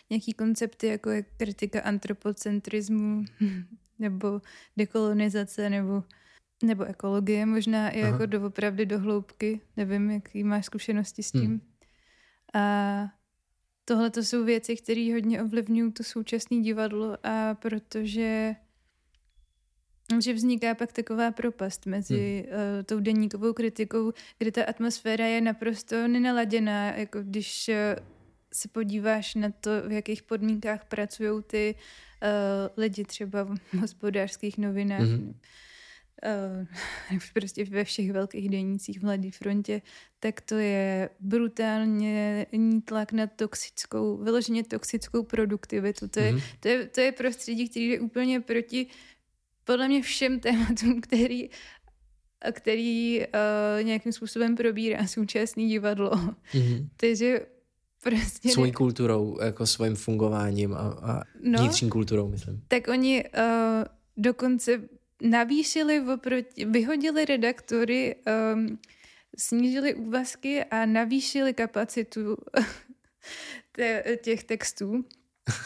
nějaký koncepty, jako je kritika antropocentrismu nebo dekolonizace nebo, nebo ekologie možná i Aha. jako doopravdy do hloubky. Nevím, jaký máš zkušenosti s tím. Hmm. A tohle to jsou věci, které hodně ovlivňují to současné divadlo a protože že vzniká pak taková propast mezi hmm. uh, tou denníkovou kritikou, kde ta atmosféra je naprosto nenaladěná, jako když uh, se podíváš na to, v jakých podmínkách pracují ty uh, lidi třeba v hospodářských novinách, mm-hmm. uh, prostě ve všech velkých denících v Mladé frontě, tak to je brutálně tlak na toxickou, vyloženě toxickou produktivitu. To je, Mhm. to je, to je prostředí, který je úplně proti podle mě všem tématům, který, který uh, nějakým způsobem probírá současné divadlo. mm-hmm. Takže prostě... svojí kulturou, jako svým fungováním a, a No. vnitřní kulturou, myslím. Tak oni uh, dokonce navýšili oproti, vyhodili redaktory, um, snížili úvazky a navýšili kapacitu těch textů.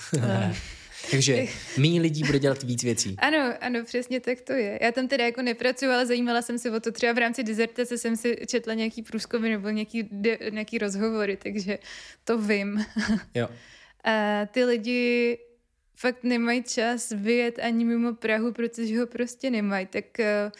Uh, Takže méně lidí bude dělat víc věcí. Ano, ano, přesně tak to je. Já tam teda jako nepracuji, ale zajímala jsem se o to. Třeba v rámci dizertace jsem si četla nějaký průzkumy nebo nějaký, de, nějaký rozhovory, takže to vím. Jo. A ty lidi fakt nemají čas vyjet ani mimo Prahu, protože ho prostě nemají. Tak, eh,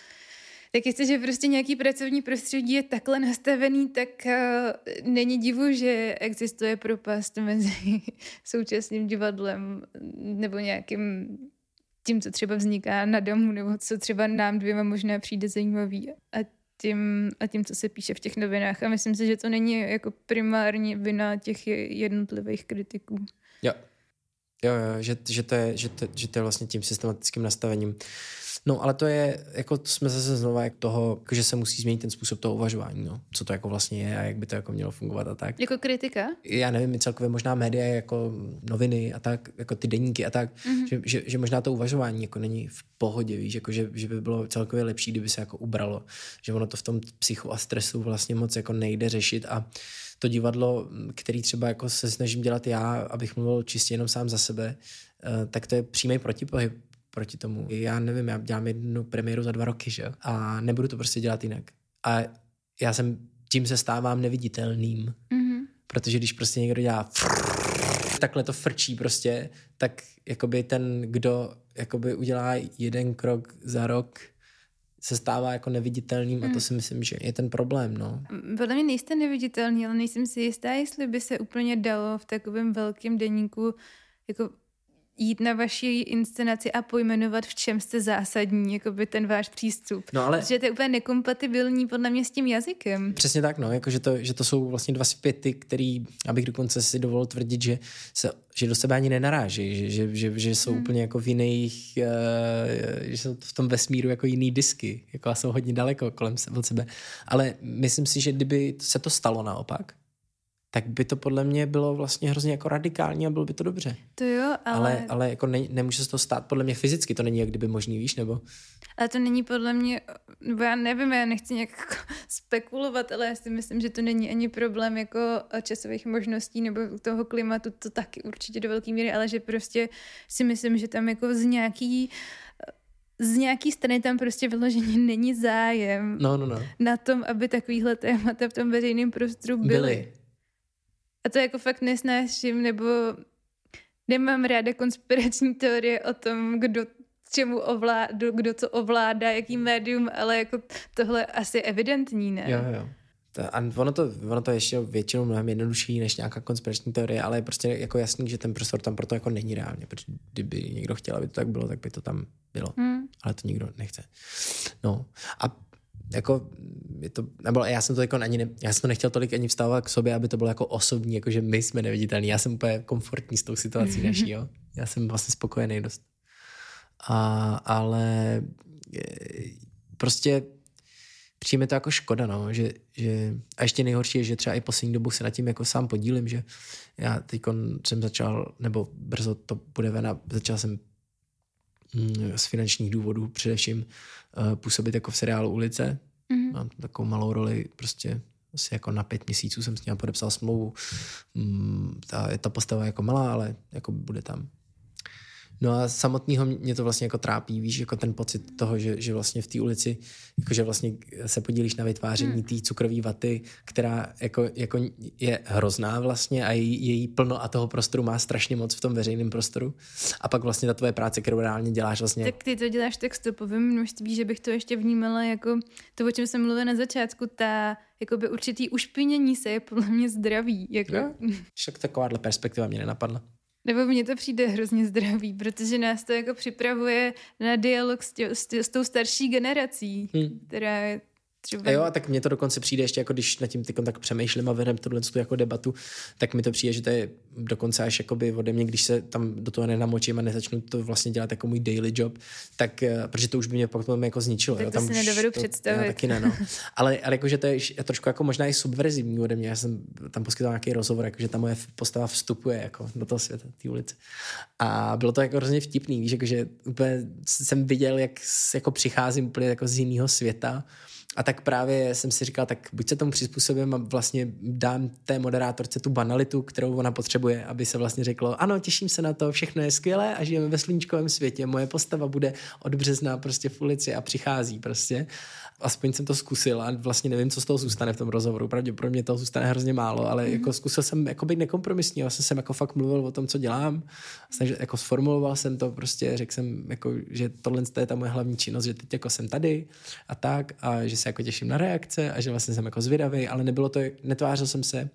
tak jestliže prostě nějaký pracovní prostředí je takhle nastavený, tak eh, není divu, že existuje propast mezi současným divadlem nebo nějakým tím, co třeba vzniká na domu, nebo co třeba nám dvěma možná přijde zajímavý a tím, a tím, co se píše v těch novinách. A myslím si, že to není jako primární vina těch jednotlivých kritiků. Jo. Jo, jo, že, že, to je, že, to, že to je vlastně tím systematickým nastavením. No, ale to je, jako to jsme zase znova jak toho, že se musí změnit ten způsob toho uvažování, no. Co to jako vlastně je a jak by to jako mělo fungovat a tak. Jako kritika? já nevím, i celkově možná média jako noviny a tak, jako ty deníky a tak, mm-hmm. že, že, že, možná to uvažování jako není v pohodě, víš, jako že, že by bylo celkově lepší, kdyby se jako ubralo, že ono to v tom psychu a stresu vlastně moc jako nejde řešit a to divadlo, který třeba jako se snažím dělat já, abych mluvil čistě jenom sám za sebe, eh, tak to je přímý protipohyb proti tomu. Já nevím, já dělám jednu premiéru za dva roky, že jo? A nebudu to prostě dělat jinak. A já jsem, tím se stávám neviditelným. Mm-hmm. Protože když prostě někdo dělá takhle to frčí prostě, tak jakoby ten, kdo jakoby udělá jeden krok za rok, se stává jako neviditelným a to si myslím, že je ten problém, no. Podle mě nejste neviditelný, ale nejsem si jistá, jestli by se úplně dalo v takovém velkém deníku jako jít na vaši inscenaci a pojmenovat, v čem jste zásadní, jako by ten váš přístup. No ale- Protože to je úplně nekompatibilní podle mě s tím jazykem. Přesně tak, no, jako že, to, že to jsou vlastně dva zpěty, který, abych dokonce si dovolil tvrdit, že, se, že do sebe ani nenaráží, že, že, že, že jsou hmm. úplně jako v jiných, uh, že jsou v tom vesmíru jako jiný disky, jako a jsou hodně daleko kolem se, od sebe. Ale myslím si, že kdyby se to stalo naopak, tak by to podle mě bylo vlastně hrozně jako radikální a bylo by to dobře. To jo, ale, Ale, ale, jako ne, nemůže se to stát podle mě fyzicky, to není jak kdyby možný, víš, nebo... ale to není podle mě, nebo já nevím, já nechci nějak jako spekulovat, ale já si myslím, že to není ani problém jako časových možností nebo toho klimatu, to taky určitě do velké míry, ale že prostě si myslím, že tam jako z nějaký z nějaký strany tam prostě vyloženě není zájem No, no, no. na tom, aby takovýhle témata v tom veřejném prostoru byly. Byli. A to jako fakt nesnáším, nebo nemám ráda konspirační teorie o tom, kdo čemu ovládá, kdo co ovládá, jaký médium, ale jako tohle asi evidentní, ne? Jo, jo. To, a ono to, ono to je ještě většinou mnohem jednodušší než nějaká konspirační teorie, ale je prostě jako jasný, že ten prostor tam proto jako není reálně, protože kdyby někdo chtěl, aby to tak bylo, tak by to tam bylo. Hmm. Ale to nikdo nechce. No a jako je to, nebo já jsem to jako ani ne, já jsem to nechtěl tolik ani vstávat k sobě, aby to bylo jako osobní, jako že my jsme neviditelní. Já jsem úplně komfortní s tou situací naší, jo. Já jsem vlastně spokojený dost. A, ale e, prostě přijme to jako škoda, no, že, že, a ještě nejhorší je, že třeba i poslední dobu se nad tím jako sám podílím, že já teď jsem začal, nebo brzo to bude ven začal jsem mm, z finančních důvodů především působit jako v seriálu Ulice. Mm-hmm. Mám tam takovou malou roli, prostě asi jako na pět měsíců jsem s ním podepsal smlouvu. Mm, ta, je ta postava jako malá, ale jako bude tam. No a samotného mě to vlastně jako trápí, víš, jako ten pocit toho, že, že vlastně v té ulici, jakože vlastně se podílíš na vytváření hmm. té cukrové vaty, která jako, jako je hrozná vlastně a její, její plno a toho prostoru má strašně moc v tom veřejném prostoru. A pak vlastně ta tvoje práce, kterou reálně děláš vlastně. Tak ty to děláš tak stopovým množství, že bych to ještě vnímala jako to, o čem jsem mluvila na začátku, ta jakoby určitý ušpinění se je podle mě zdravý. Jako. Jo? Však takováhle perspektiva mě nenapadla. Nebo mně to přijde hrozně zdravý, protože nás to jako připravuje na dialog s, tě, s, tě, s tou starší generací, hmm. která je třeba... Jo, a tak mně to dokonce přijde ještě, jako když nad tím ty tak přemýšlím a vedem tohle tu jako debatu, tak mi to přijde, že to je dokonce až jakoby ode mě, když se tam do toho nenamočím a nezačnu to vlastně dělat jako můj daily job, tak, protože to už by mě pak potom jako zničilo. Tak jo, to tam si nedovedu to, představit. Já taky ne, no. ale, ale jakože to je trošku jako možná i subverzivní ode mě. Já jsem tam poskytoval nějaký rozhovor, jakože ta moje postava vstupuje jako do toho světa, té ulice. A bylo to jako hrozně vtipný, víš, jakože úplně jsem viděl, jak jako přicházím úplně jako z jiného světa a tak právě jsem si říkal, tak buď se tomu přizpůsobím a vlastně dám té moderátorce tu banalitu, kterou ona potřebuje, aby se vlastně řeklo, ano, těším se na to, všechno je skvělé a žijeme ve sluníčkovém světě, moje postava bude od března prostě v ulici a přichází prostě. Aspoň jsem to zkusil a vlastně nevím, co z toho zůstane v tom rozhovoru. Pravděpodobně toho zůstane hrozně málo, ale mm. jako zkusil jsem jako být nekompromisní, vlastně jsem jako fakt mluvil o tom, co dělám, takže jako sformuloval jsem to, prostě řekl jsem, jako, že tohle je ta moje hlavní činnost, že teď jako jsem tady a tak a že se jako těším na reakce a že vlastně jsem jako zvědavý, ale nebylo to, netvářil jsem se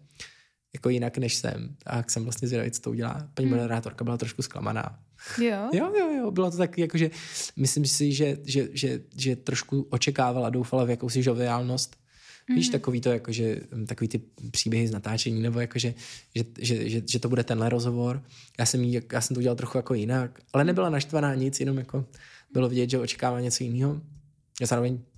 jako jinak, než jsem. A jsem vlastně zvědavý, co to udělá. Paní hmm. moderátorka byla trošku zklamaná. Jo? Jo, jo, jo. Bylo to tak, jakože myslím si, že, že, že, že trošku očekávala, doufala v jakousi žoviálnost. Mm-hmm. Víš, takový to, jakože, takový ty příběhy z natáčení, nebo jakože, že, že, že, že, to bude tenhle rozhovor. Já jsem, jí, já jsem to udělal trochu jako jinak, ale nebyla naštvaná nic, jenom jako bylo vidět, že očekává něco jiného. Já zároveň Mm,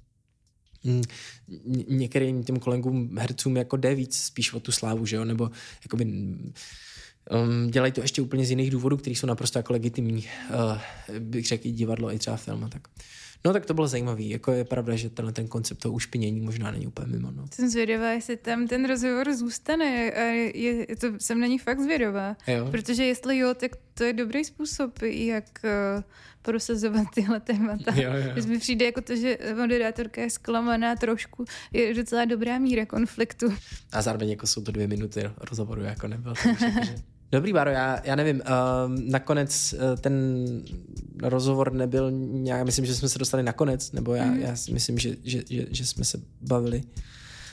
některým těm kolegům hercům jako jde víc spíš o tu slávu, že jo, nebo jakoby um, dělají to ještě úplně z jiných důvodů, které jsou naprosto jako legitimní, uh, bych řekl i divadlo, i třeba film a tak. No tak to bylo zajímavý. Jako je pravda, že tenhle ten koncept toho ušpinění možná není úplně mimo. No. Jsem zvědavá, jestli tam ten rozhovor zůstane a je, je, to, jsem na ní fakt zvědavá. Jo. Protože jestli jo, tak to je dobrý způsob, jak uh, prosazovat tyhle témata. Jo, jo. Když mi přijde jako to, že moderátorka je zklamaná trošku, je docela dobrá míra konfliktu. A zároveň jako jsou to dvě minuty rozhovoru, jako nebyl. Takže, Dobrý, Báro, já, já nevím, uh, nakonec uh, ten rozhovor nebyl nějak, myslím, že jsme se dostali nakonec, nebo já, mm. já si myslím, že, že, že, že jsme se bavili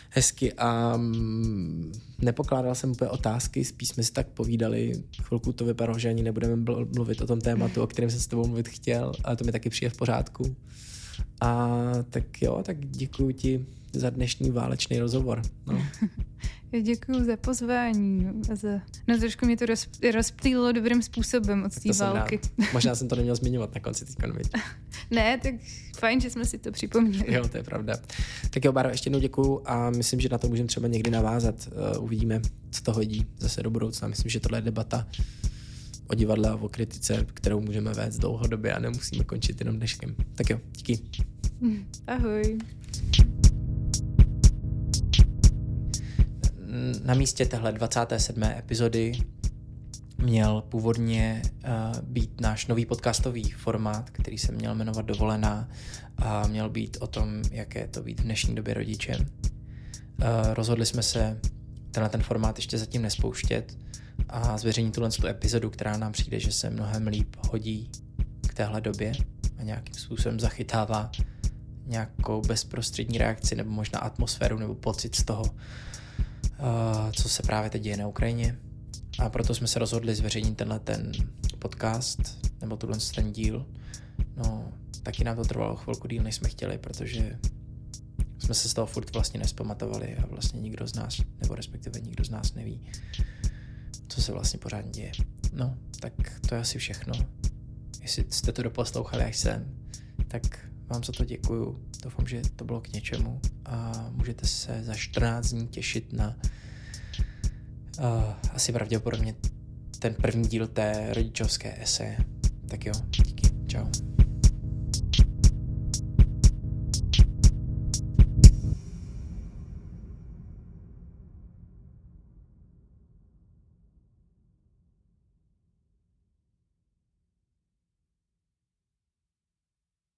hezky a mm, nepokládal jsem úplně otázky, spíš jsme si tak povídali. Chvilku to vypadalo, že ani nebudeme mluvit o tom tématu, o kterém jsem s tebou mluvit chtěl, ale to mi taky přijde v pořádku. A tak jo, tak děkuji ti za dnešní válečný rozhovor. No. Já děkuji za pozvání za... No trošku mě to roz, rozptýlilo dobrým způsobem od té války. rád. Možná jsem to neměl zmiňovat na konci teď. ne, tak fajn, že jsme si to připomněli. Jo, to je pravda. Tak jo, Báro, ještě jednou děkuju a myslím, že na to můžeme třeba někdy navázat. Uh, uvidíme, co to hodí zase do budoucna. Myslím, že tohle je debata o divadle a o kritice, kterou můžeme vést dlouhodobě a nemusíme končit jenom dneškem. Tak jo, díky. Ahoj. Na místě téhle 27. epizody měl původně uh, být náš nový podcastový formát, který se měl jmenovat Dovolená a měl být o tom, jaké to být v dnešní době rodičem. Uh, rozhodli jsme se tenhle ten formát ještě zatím nespouštět a zveřejnit tuhle tu epizodu, která nám přijde, že se mnohem líp hodí k téhle době a nějakým způsobem zachytává nějakou bezprostřední reakci nebo možná atmosféru nebo pocit z toho, co se právě teď děje na Ukrajině. A proto jsme se rozhodli zveřejnit tenhle ten podcast, nebo tuhle ten díl. No, taky nám to trvalo chvilku díl, než jsme chtěli, protože jsme se z toho furt vlastně nespamatovali a vlastně nikdo z nás, nebo respektive nikdo z nás neví, co se vlastně pořádně děje. No, tak to je asi všechno. Jestli jste to doposlouchali až sem, tak vám za to děkuju. Doufám, že to bylo k něčemu a můžete se za 14 dní těšit na uh, asi pravděpodobně ten první díl té rodičovské eseje. Tak jo, díky, čau.